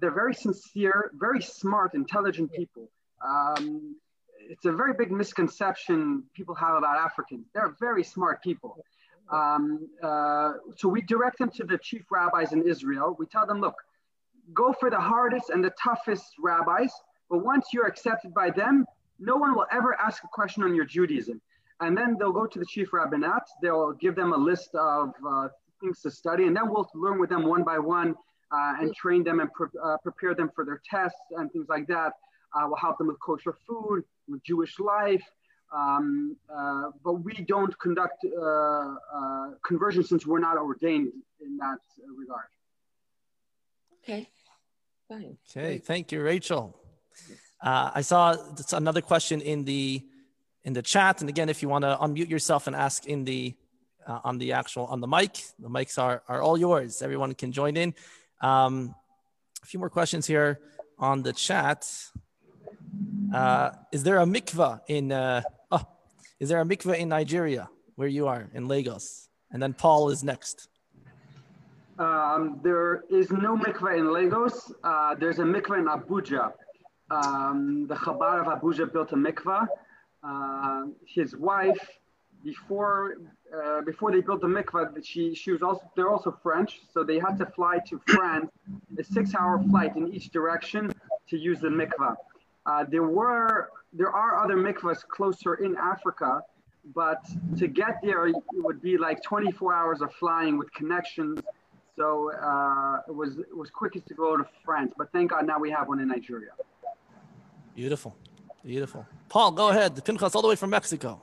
They're very sincere, very smart, intelligent people. Um, it's a very big misconception people have about Africans. They're very smart people. Um, uh, so we direct them to the chief rabbis in Israel. We tell them, look, go for the hardest and the toughest rabbis, but once you're accepted by them, no one will ever ask a question on your Judaism. And then they'll go to the chief rabbinate, they'll give them a list of uh, things to study, and then we'll learn with them one by one uh, and train them and pre- uh, prepare them for their tests and things like that. Uh, we'll help them with kosher food, with Jewish life. Um, uh, but we don't conduct uh, conversion since we're not ordained in that regard. Okay. Fine. Okay. Thank you, Rachel. Uh, I saw another question in the in the chat, and again, if you want to unmute yourself and ask in the uh, on the actual on the mic, the mics are are all yours. Everyone can join in. Um, a few more questions here on the chat. Uh, is there a mikvah in? Uh, oh, is there a mikvah in Nigeria? where you are in Lagos, and then Paul is next. Um, there is no mikveh in Lagos. Uh, there's a mikveh in Abuja. Um, the Chabad of Abuja built a mikveh. Uh, his wife, before uh, before they built the mikveh, she she was also they're also French, so they had to fly to France, a six-hour flight in each direction to use the mikveh. Uh, there were there are other mikvahs closer in Africa, but to get there it would be like 24 hours of flying with connections so uh, it was it was quickest to go to France, but thank God now we have one in Nigeria. Beautiful, beautiful. Paul, go ahead. The Pinchas all the way from Mexico.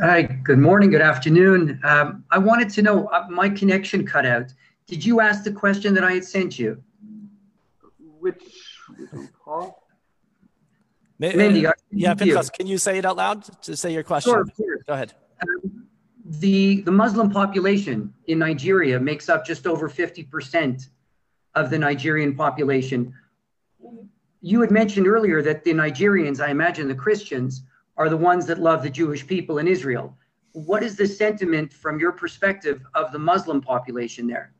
Hi. Good morning. Good afternoon. Um, I wanted to know uh, my connection cut out. Did you ask the question that I had sent you? Which, Paul? Mindy, uh, yeah, Pinchas, can you say it out loud to say your question? Sure, of course. Go ahead. Um, the, the Muslim population in Nigeria makes up just over 50% of the Nigerian population. You had mentioned earlier that the Nigerians, I imagine the Christians, are the ones that love the Jewish people in Israel. What is the sentiment from your perspective of the Muslim population there?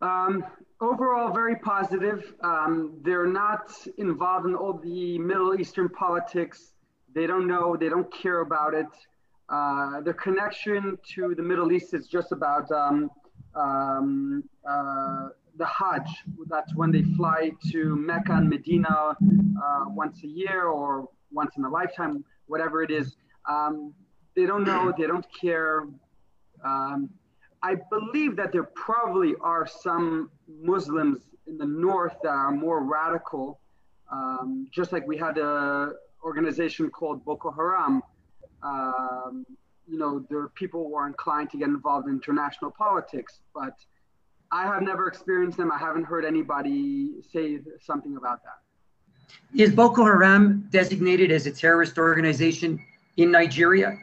Um, overall, very positive. Um, they're not involved in all the Middle Eastern politics. They don't know, they don't care about it. Uh, the connection to the Middle East is just about um, um, uh, the Hajj. That's when they fly to Mecca and Medina uh, once a year or once in a lifetime, whatever it is. Um, they don't know, they don't care. Um, I believe that there probably are some Muslims in the north that are more radical, um, just like we had an organization called Boko Haram um, you know, there are people who are inclined to get involved in international politics, but I have never experienced them. I haven't heard anybody say something about that. Is Boko Haram designated as a terrorist organization in Nigeria?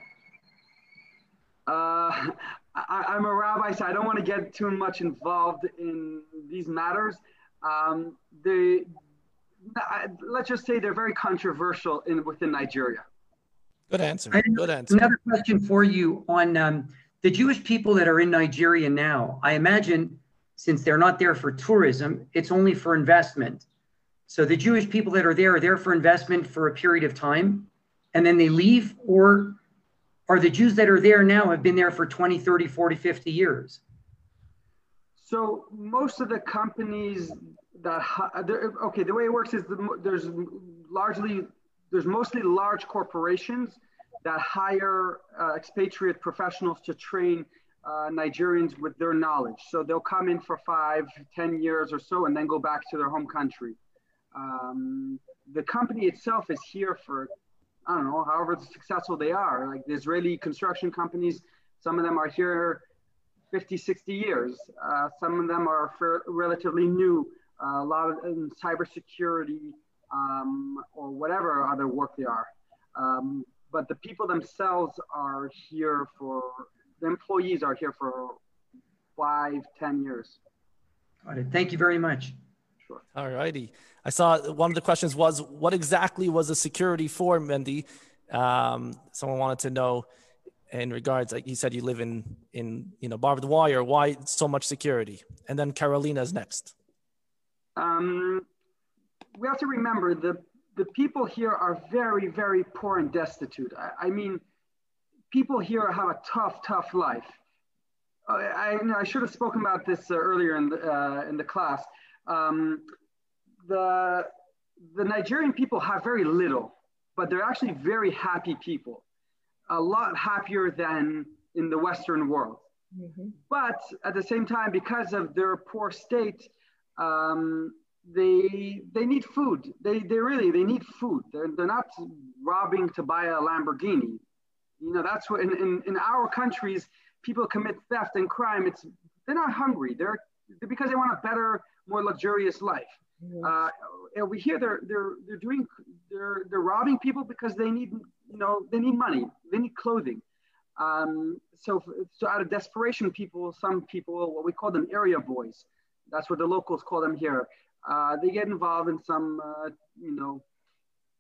Uh, I, am a rabbi, so I don't want to get too much involved in these matters. Um, they, let's just say they're very controversial in within Nigeria. Good answer. Good answer. Another question for you on um, the Jewish people that are in Nigeria now. I imagine since they're not there for tourism, it's only for investment. So the Jewish people that are there are there for investment for a period of time and then they leave, or are the Jews that are there now have been there for 20, 30, 40, 50 years? So most of the companies that, okay, the way it works is the, there's largely there's mostly large corporations that hire uh, expatriate professionals to train uh, Nigerians with their knowledge. So they'll come in for five, ten years or so, and then go back to their home country. Um, the company itself is here for, I don't know, however successful they are. Like the Israeli construction companies, some of them are here 50, 60 years. Uh, some of them are relatively new. Uh, a lot of in cybersecurity, um, or whatever other work they are. Um, but the people themselves are here for, the employees are here for five, ten years. Got it. Thank you very much. Sure. All righty. I saw one of the questions was, what exactly was the security for, Mendy? Um, someone wanted to know in regards, like you said, you live in, in you know, barbed wire, why so much security? And then Carolina's next. Um, we have to remember the the people here are very very poor and destitute. I, I mean, people here have a tough tough life. Uh, I, I, should have spoken about this uh, earlier in the uh, in the class. Um, the the Nigerian people have very little, but they're actually very happy people, a lot happier than in the Western world. Mm-hmm. But at the same time, because of their poor state, um, they they need food. They they really they need food. They're they're not robbing to buy a Lamborghini. You know that's what in, in, in our countries people commit theft and crime. It's they're not hungry. They're, they're because they want a better, more luxurious life. Uh, over here they're they're they're doing they're they're robbing people because they need you know they need money. They need clothing. Um, so so out of desperation, people some people what we call them area boys. That's what the locals call them here uh, they get involved in some, uh, you know,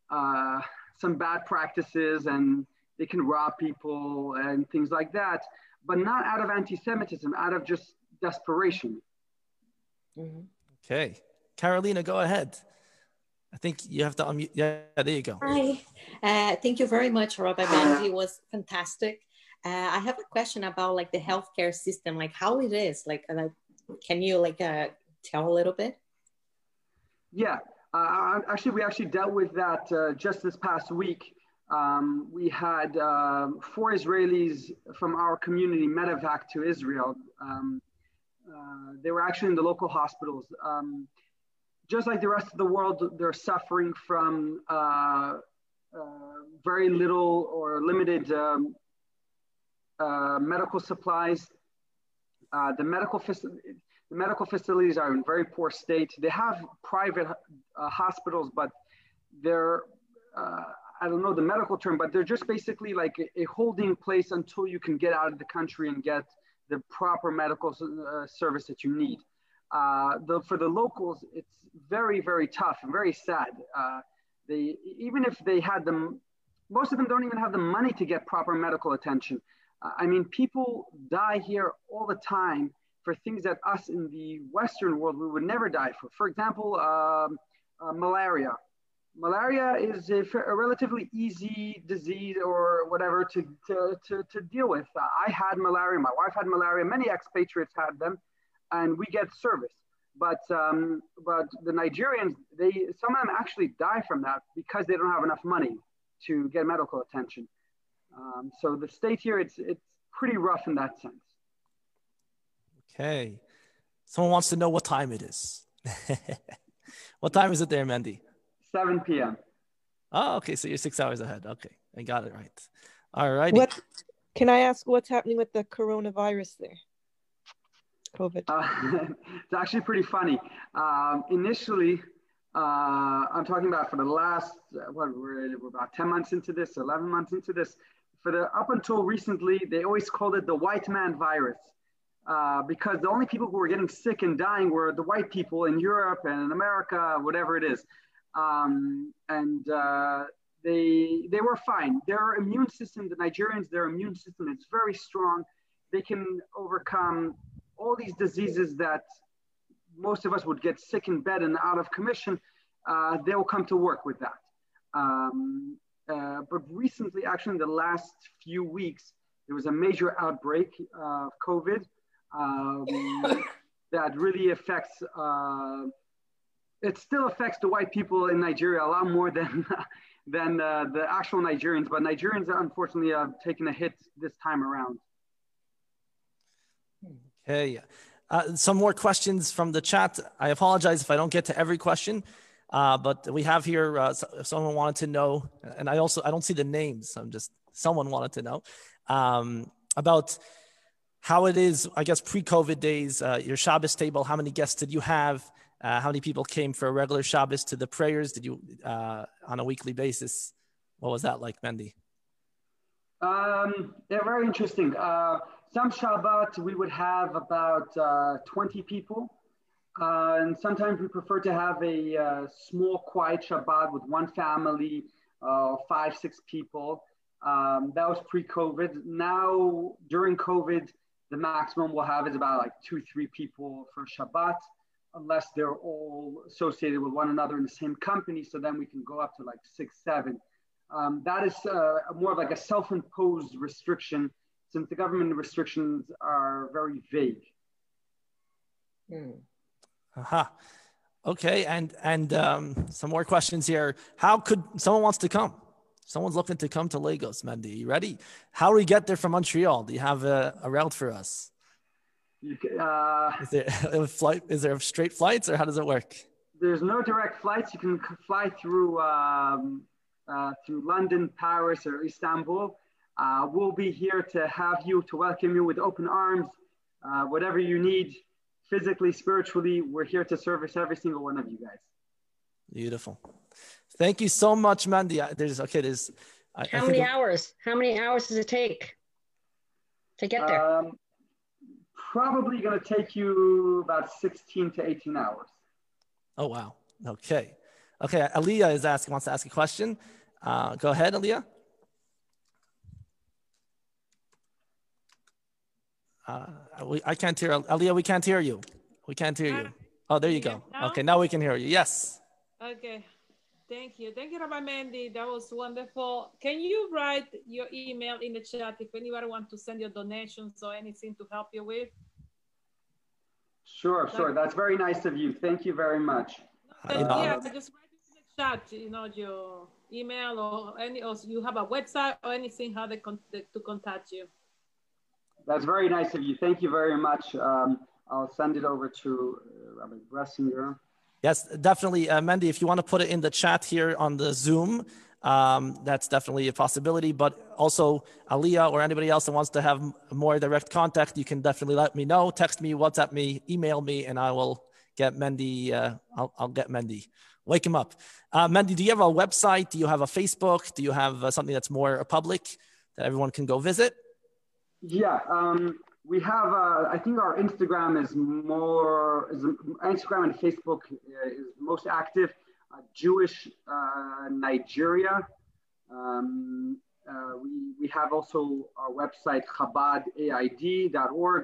uh, some bad practices and they can rob people and things like that, but not out of anti-Semitism, out of just desperation. Mm-hmm. Okay, Carolina, go ahead. I think you have to unmute. Yeah, there you go. Hi, uh, thank you very much, Rabbi Mandy. It was fantastic. Uh, I have a question about like the healthcare system, like how it is. Like, uh, can you like uh, tell a little bit? Yeah, uh, actually, we actually dealt with that uh, just this past week. Um, we had uh, four Israelis from our community medevac to Israel. Um, uh, they were actually in the local hospitals. Um, just like the rest of the world, they're suffering from uh, uh, very little or limited um, medical supplies. the medical the medical facilities are in very poor state. They have private uh, hospitals, but they're, uh, I don't know the medical term, but they're just basically like a, holding place until you can get out of the country and get the proper medical uh, service that you need. Uh, the, for the locals, it's very, very tough and very sad. Uh, they, even if they had them, most of them don't even have the money to get proper medical attention. Uh, I mean, people die here all the time for things that us in the Western world we would never die for. For example, um, uh, malaria. Malaria is a, a, relatively easy disease or whatever to, to, to, to deal with. Uh, I had malaria, my wife had malaria, many expatriates had them, and we get service. But, um, but the Nigerians, they, some of them actually die from that because they don't have enough money to get medical attention. Um, so the state here, it's, it's pretty rough in that sense. Okay. Someone wants to know what time it is. what time is it there, Mandy? 7 p.m. Oh, okay. So you're six hours ahead. Okay. I got it right. All right. What can I ask what's happening with the coronavirus there? COVID. Uh, it's actually pretty funny. Um, initially, uh, I'm talking about for the last, uh, what, we're, we're about 10 months into this, 11 months into this. For the up until recently, they always called it the white man virus uh, because the only people who were getting sick and dying were the white people in Europe and in America, whatever it is. Um, and uh, they, they were fine. Their immune system, the Nigerians, their immune system is very strong. They can overcome all these diseases that most of us would get sick in bed and out of commission. Uh, they will come to work with that. Um, uh, but recently, actually, in the last few weeks, there was a major outbreak of COVID um, that really affects. Uh, it still affects the white people in Nigeria a lot more than than uh, the actual Nigerians, but Nigerians unfortunately have taken a hit this time around. Okay. Uh, some more questions from the chat. I apologize if I don't get to every question, uh, but we have here uh, someone wanted to know, and I also I don't see the names. I'm just someone wanted to know um, about how it is, I guess, pre-COVID days, uh, your Shabbos table, how many guests did you have? Uh, how many people came for a regular Shabbos to the prayers? Did you, uh, on a weekly basis? What was that like, Mendy? Um, yeah, very interesting. Uh, some Shabbat, we would have about uh, 20 people. Uh, and sometimes we prefer to have a small, quiet Shabbat with one family, five, six people. Um, that was pre-COVID. Now, during COVID, the maximum we'll have is about like two, three people for Shabbat, unless they're all associated with one another in the same company. So then we can go up to like six, seven. Um, that is uh, more of like a self-imposed restriction since the government restrictions are very vague. Hmm. Aha. Uh-huh. Okay, and and um, some more questions here. How could someone wants to come? someone's looking to come to Lagos, Mandy. You ready? How do we get there from Montreal? Do you have a, a route for us? Uh, is there a flight? Is there straight flights, or how does it work? There's no direct flights. You can fly through um, uh, through London, Paris, or Istanbul. Uh, we'll be here to have you, to welcome you with open arms. Uh, whatever you need, physically, spiritually, we're here to service every single one of you guys. Beautiful. Thank you so much, Mandy. There's okay. There's how I many hours? How many hours does it take to get there? Um, probably going to take you about 16 to 18 hours. Oh, wow. Okay. Okay. Aliyah is asking, wants to ask a question. Uh, go ahead, Aliyah. Uh, we, I can't hear Aliyah. We can't hear you. We can't hear you. Oh, there you go. Okay, now we can hear you. Yes. Okay. Thank you. Thank you, Rabbi Mandy. That was wonderful. Can you write your email in the chat if anybody wants to send your donations or anything to help you with? Sure, sure. That's very nice of you. Thank you very much. Uh, yeah, just write in the chat, you know, your email or any, or you have a website or anything, how they con to contact you. That's very nice of you. Thank you very much. Um, I'll send it over to uh, Rabbi Bressinger. Yes, definitely. Uh, Mandy, if you want to put it in the chat here on the Zoom, um, that's definitely a possibility. But also, Aliyah or anybody else that wants to have more direct contact, you can definitely let me know. Text me, WhatsApp me, email me, and I will get Mendy. Uh, I'll, I'll, get Mendy. Wake him up. Uh, Mendy, do you have a website? Do you have a Facebook? Do you have uh, something that's more public that everyone can go visit? Yeah, um, we have, uh, I think our Instagram is more, is, Instagram and Facebook uh, is most active. Uh, Jewish uh, Nigeria. Um, uh, we, we have also our website, chabadaid.org.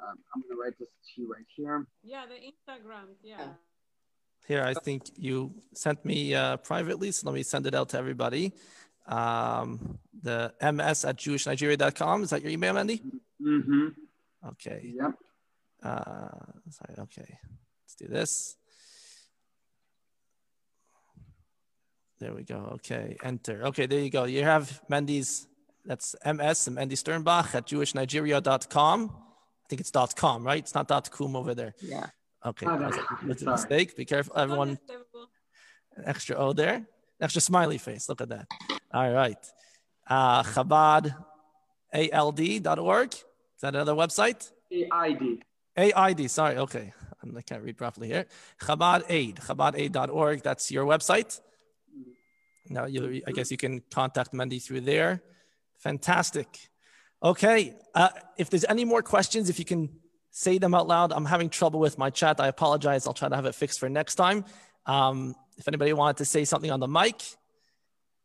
Um, I'm going to write this to you right here. Yeah, the Instagram, yeah. Here, I think you sent me uh, privately, so let me send it out to everybody. Um, the ms at jewishnigeria.com. Is that your email, Andy? Mm-hmm. Okay. Yep. Uh, sorry, okay. Let's do this. There we go. Okay, enter. Okay, there you go. You have Mendy's, that's MS and Mendy Sternbach at jewishnigeria.com. I think it's dot .com, right? It's not dot .com over there. Yeah. Okay, oh, that's a mistake. Be careful, everyone. An extra O there. An extra smiley face. Look at that. All right. Uh, Chabad, ALD.org. Is that another website? AID. AID, sorry. Okay. I can't read properly here. Chabad Aid, chabadaid.org. That's your website. Now, you, I guess you can contact Mendy through there. Fantastic. Okay. Uh, if there's any more questions, if you can say them out loud. I'm having trouble with my chat. I apologize. I'll try to have it fixed for next time. Um, if anybody wanted to say something on the mic.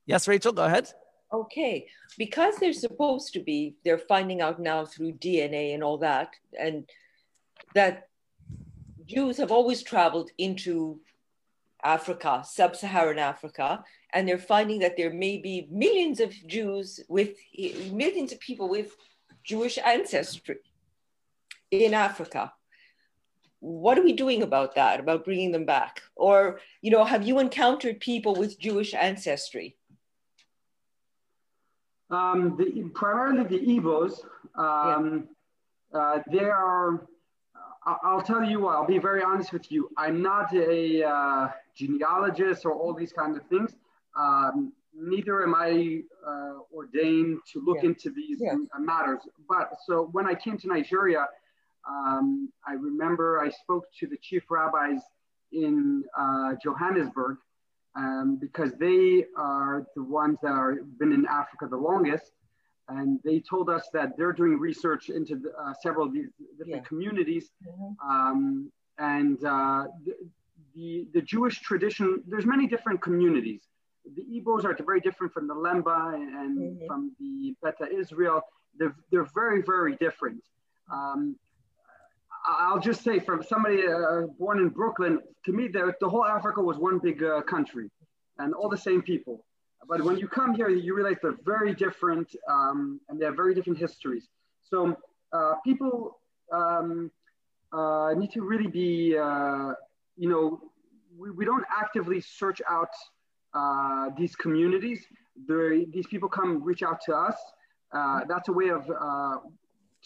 Yes, Rachel, go ahead. Okay. Because they're supposed to be, they're finding out now through DNA and all that, and that Jews have always traveled into Africa, sub Saharan Africa, and they're finding that there may be millions of Jews with millions of people with Jewish ancestry in Africa. What are we doing about that, about bringing them back? Or, you know, have you encountered people with Jewish ancestry? Um, the, primarily the Igbos, um, yeah. uh, they are, I'll tell you, what, I'll be very honest with you. I'm not a uh, genealogist or all these kinds of things. Um, neither am I uh, ordained to look yeah. into these yeah. matters. But so when I came to Nigeria, um, I remember I spoke to the chief rabbis in uh, Johannesburg um, because they are the ones that are been in Africa the longest. And they told us that they're doing research into the, uh, several of these different yeah. communities. Mm-hmm. Um, and uh, the, the, the, Jewish tradition, there's many different communities. The Igbos are very different from the Lemba and mm-hmm. from the Beta Israel. They're, they're very, very different. Um, I'll just say, from somebody uh, born in Brooklyn, to me, the, the whole Africa was one big uh, country and all the same people. But when you come here, you realize they're very different um, and they have very different histories. So uh, people um, uh, need to really be, uh, you know, we, we don't actively search out uh, these communities. The, these people come reach out to us. that's a way of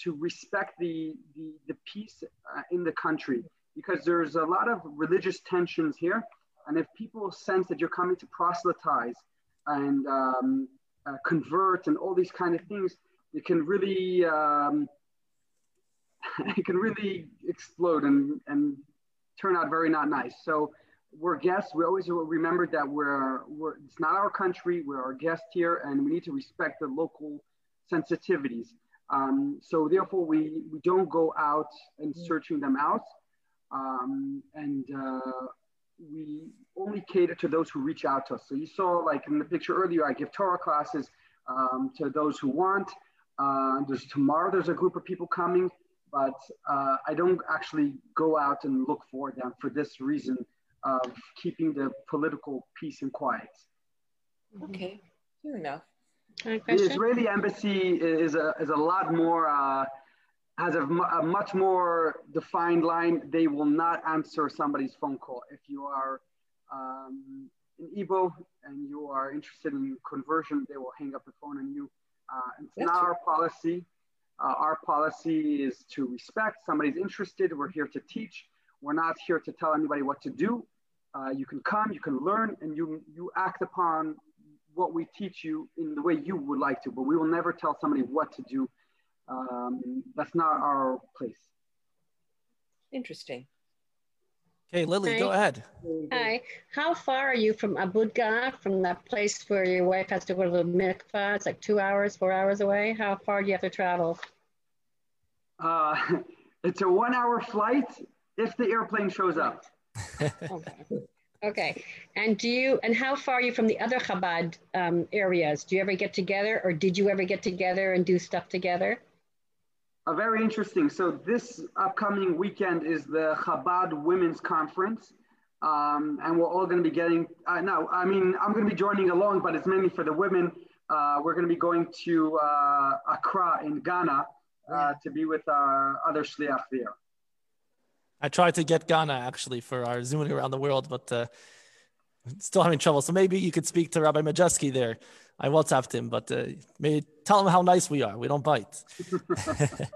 to respect the, the, the peace uh, in the country because there's a lot of religious tensions here. And if people sense that you're coming to proselytize and um, uh, convert and all these kind of things, it can really, um, it can really explode and, and turn out very not nice. So we're guests. We always remember that we're, we're it's not our country. We're our guest here, and we need to respect the local sensitivities. Um, so therefore, we, we don't go out and mm. searching them out. Um, and uh, we only cater to those who reach out to us. So you saw like in the picture earlier, I give Torah classes um, to those who want. Uh, there's tomorrow, there's a group of people coming. but uh, I don't actually go out and look for them for this reason of keeping the political peace and quiet. Okay, fair enough. The Israeli embassy is a, is a lot more, uh, has a, a, much more defined line. They will not answer somebody's phone call. If you are um, in Igbo and you are interested in conversion, they will hang up the phone on you. Uh, it's That's not our policy. Uh, our policy is to respect. Somebody's interested. We're here to teach. We're not here to tell anybody what to do. Uh, you can come, you can learn, and you you act upon what we teach you in the way you would like to. But we will never tell somebody what to do. Um, that's not our place. Interesting. Okay, Lily, Hi. go ahead. Hi. How far are you from Abuja, from that place where your wife has to go to the mikvah? It's like two hours, four hours away. How far do you have to travel? Uh, it's a one hour flight if the airplane shows up. okay. okay. And do you, and how far are you from the other Chabad um, areas? Do you ever get together or did you ever get together and do stuff together? Uh, very interesting. So this upcoming weekend is the Chabad Women's Conference. Um, and we're all going to be getting, uh, no, I mean, I'm going to be joining along, but it's mainly for the women. Uh, we're going to be going to uh, Accra in Ghana uh, to be with our other shliach there. I tried to get Ghana actually for our zooming around the world, but uh, still having trouble. So maybe you could speak to Rabbi Majeski there. I WhatsApped him, but uh, maybe tell him how nice we are. We don't bite.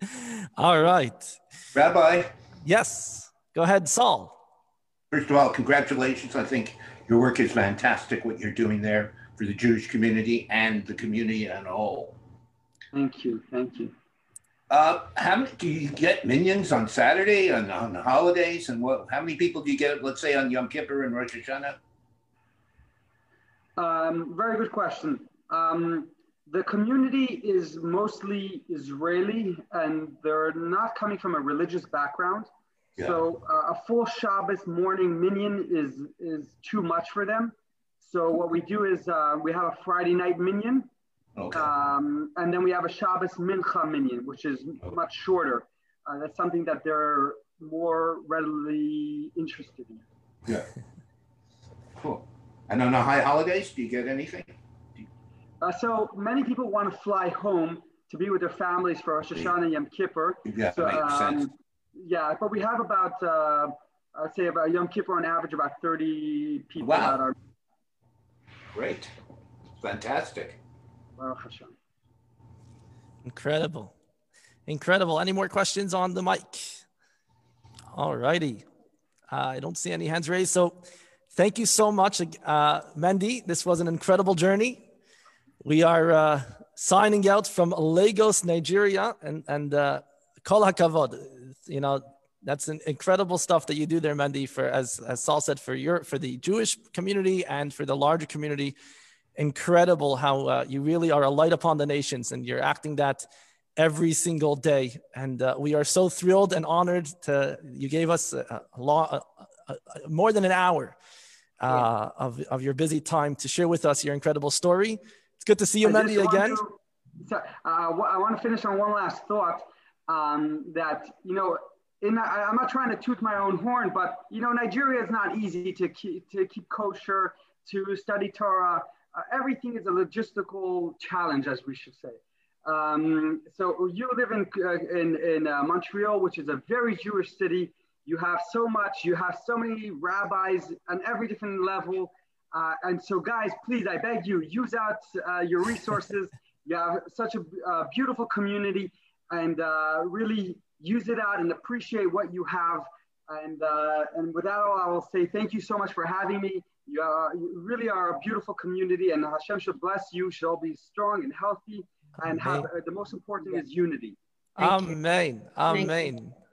all right. Rabbi. Yes. Go ahead, Saul. First of all, congratulations. I think your work is fantastic, what you're doing there for the Jewish community and the community as all. Thank you. Thank you. Uh, how many do you get minyans on Saturday and on the holidays? And what? How many people do you get? Let's say on Yom Kippur and Rosh Hashanah. Um, very good question. Um, the community is mostly Israeli, and they're not coming from a religious background. Yeah. So uh, a full Shabbos morning minyan is is too much for them. So what we do is uh, we have a Friday night minyan Okay. Um, and then we have a Shabbos Mincha Minyan, which is okay. much shorter. Uh, that's something that they're more readily interested in. Yeah. Cool. And on the high holidays, do you get anything? Uh, so many people want to fly home to be with their families for Rosh Hashanah and Yom Kippur. Yeah, so, makes um, sense. Yeah, but we have about, uh, I'd say about Yom Kippur on average, about 30 people wow. that are. Great. Fantastic. Incredible. Incredible. Any more questions on the mic? All righty. Uh, I don't see any hands raised. So thank you so much, uh, Mendy. This was an incredible journey. We are uh, signing out from Lagos, Nigeria, and and uh, Kol Hakavod. You know that's an incredible stuff that you do there, Mendy. For as as Saul said, for your for the Jewish community and for the larger community incredible how uh, you really are a light upon the nations and you're acting that every single day. And uh, we are so thrilled and honored to, you gave us a, a, long, a, a more than an hour uh, yeah. of, of your busy time to share with us your incredible story. It's good to see you, Mendy, again. To, so, uh, I want to finish on one last thought um, that, you know, in, I, I'm not trying to toot my own horn, but, you know, Nigeria is not easy to keep, to keep kosher, to study Torah everything is a logistical challenge, as we should say. Um, so you live in, uh, in, in uh, Montreal, which is a very Jewish city. You have so much, you have so many rabbis on every different level. Uh, and so guys, please, I beg you, use out uh, your resources. you have such a uh, beautiful community and really use it out and appreciate what you have. And, and with that all, I will say thank you so much for having me. You, are, you really are a beautiful community, and Hashem should bless you. Should all be strong and healthy, and have uh, the most important is unity. Thank Amen. You. Amen.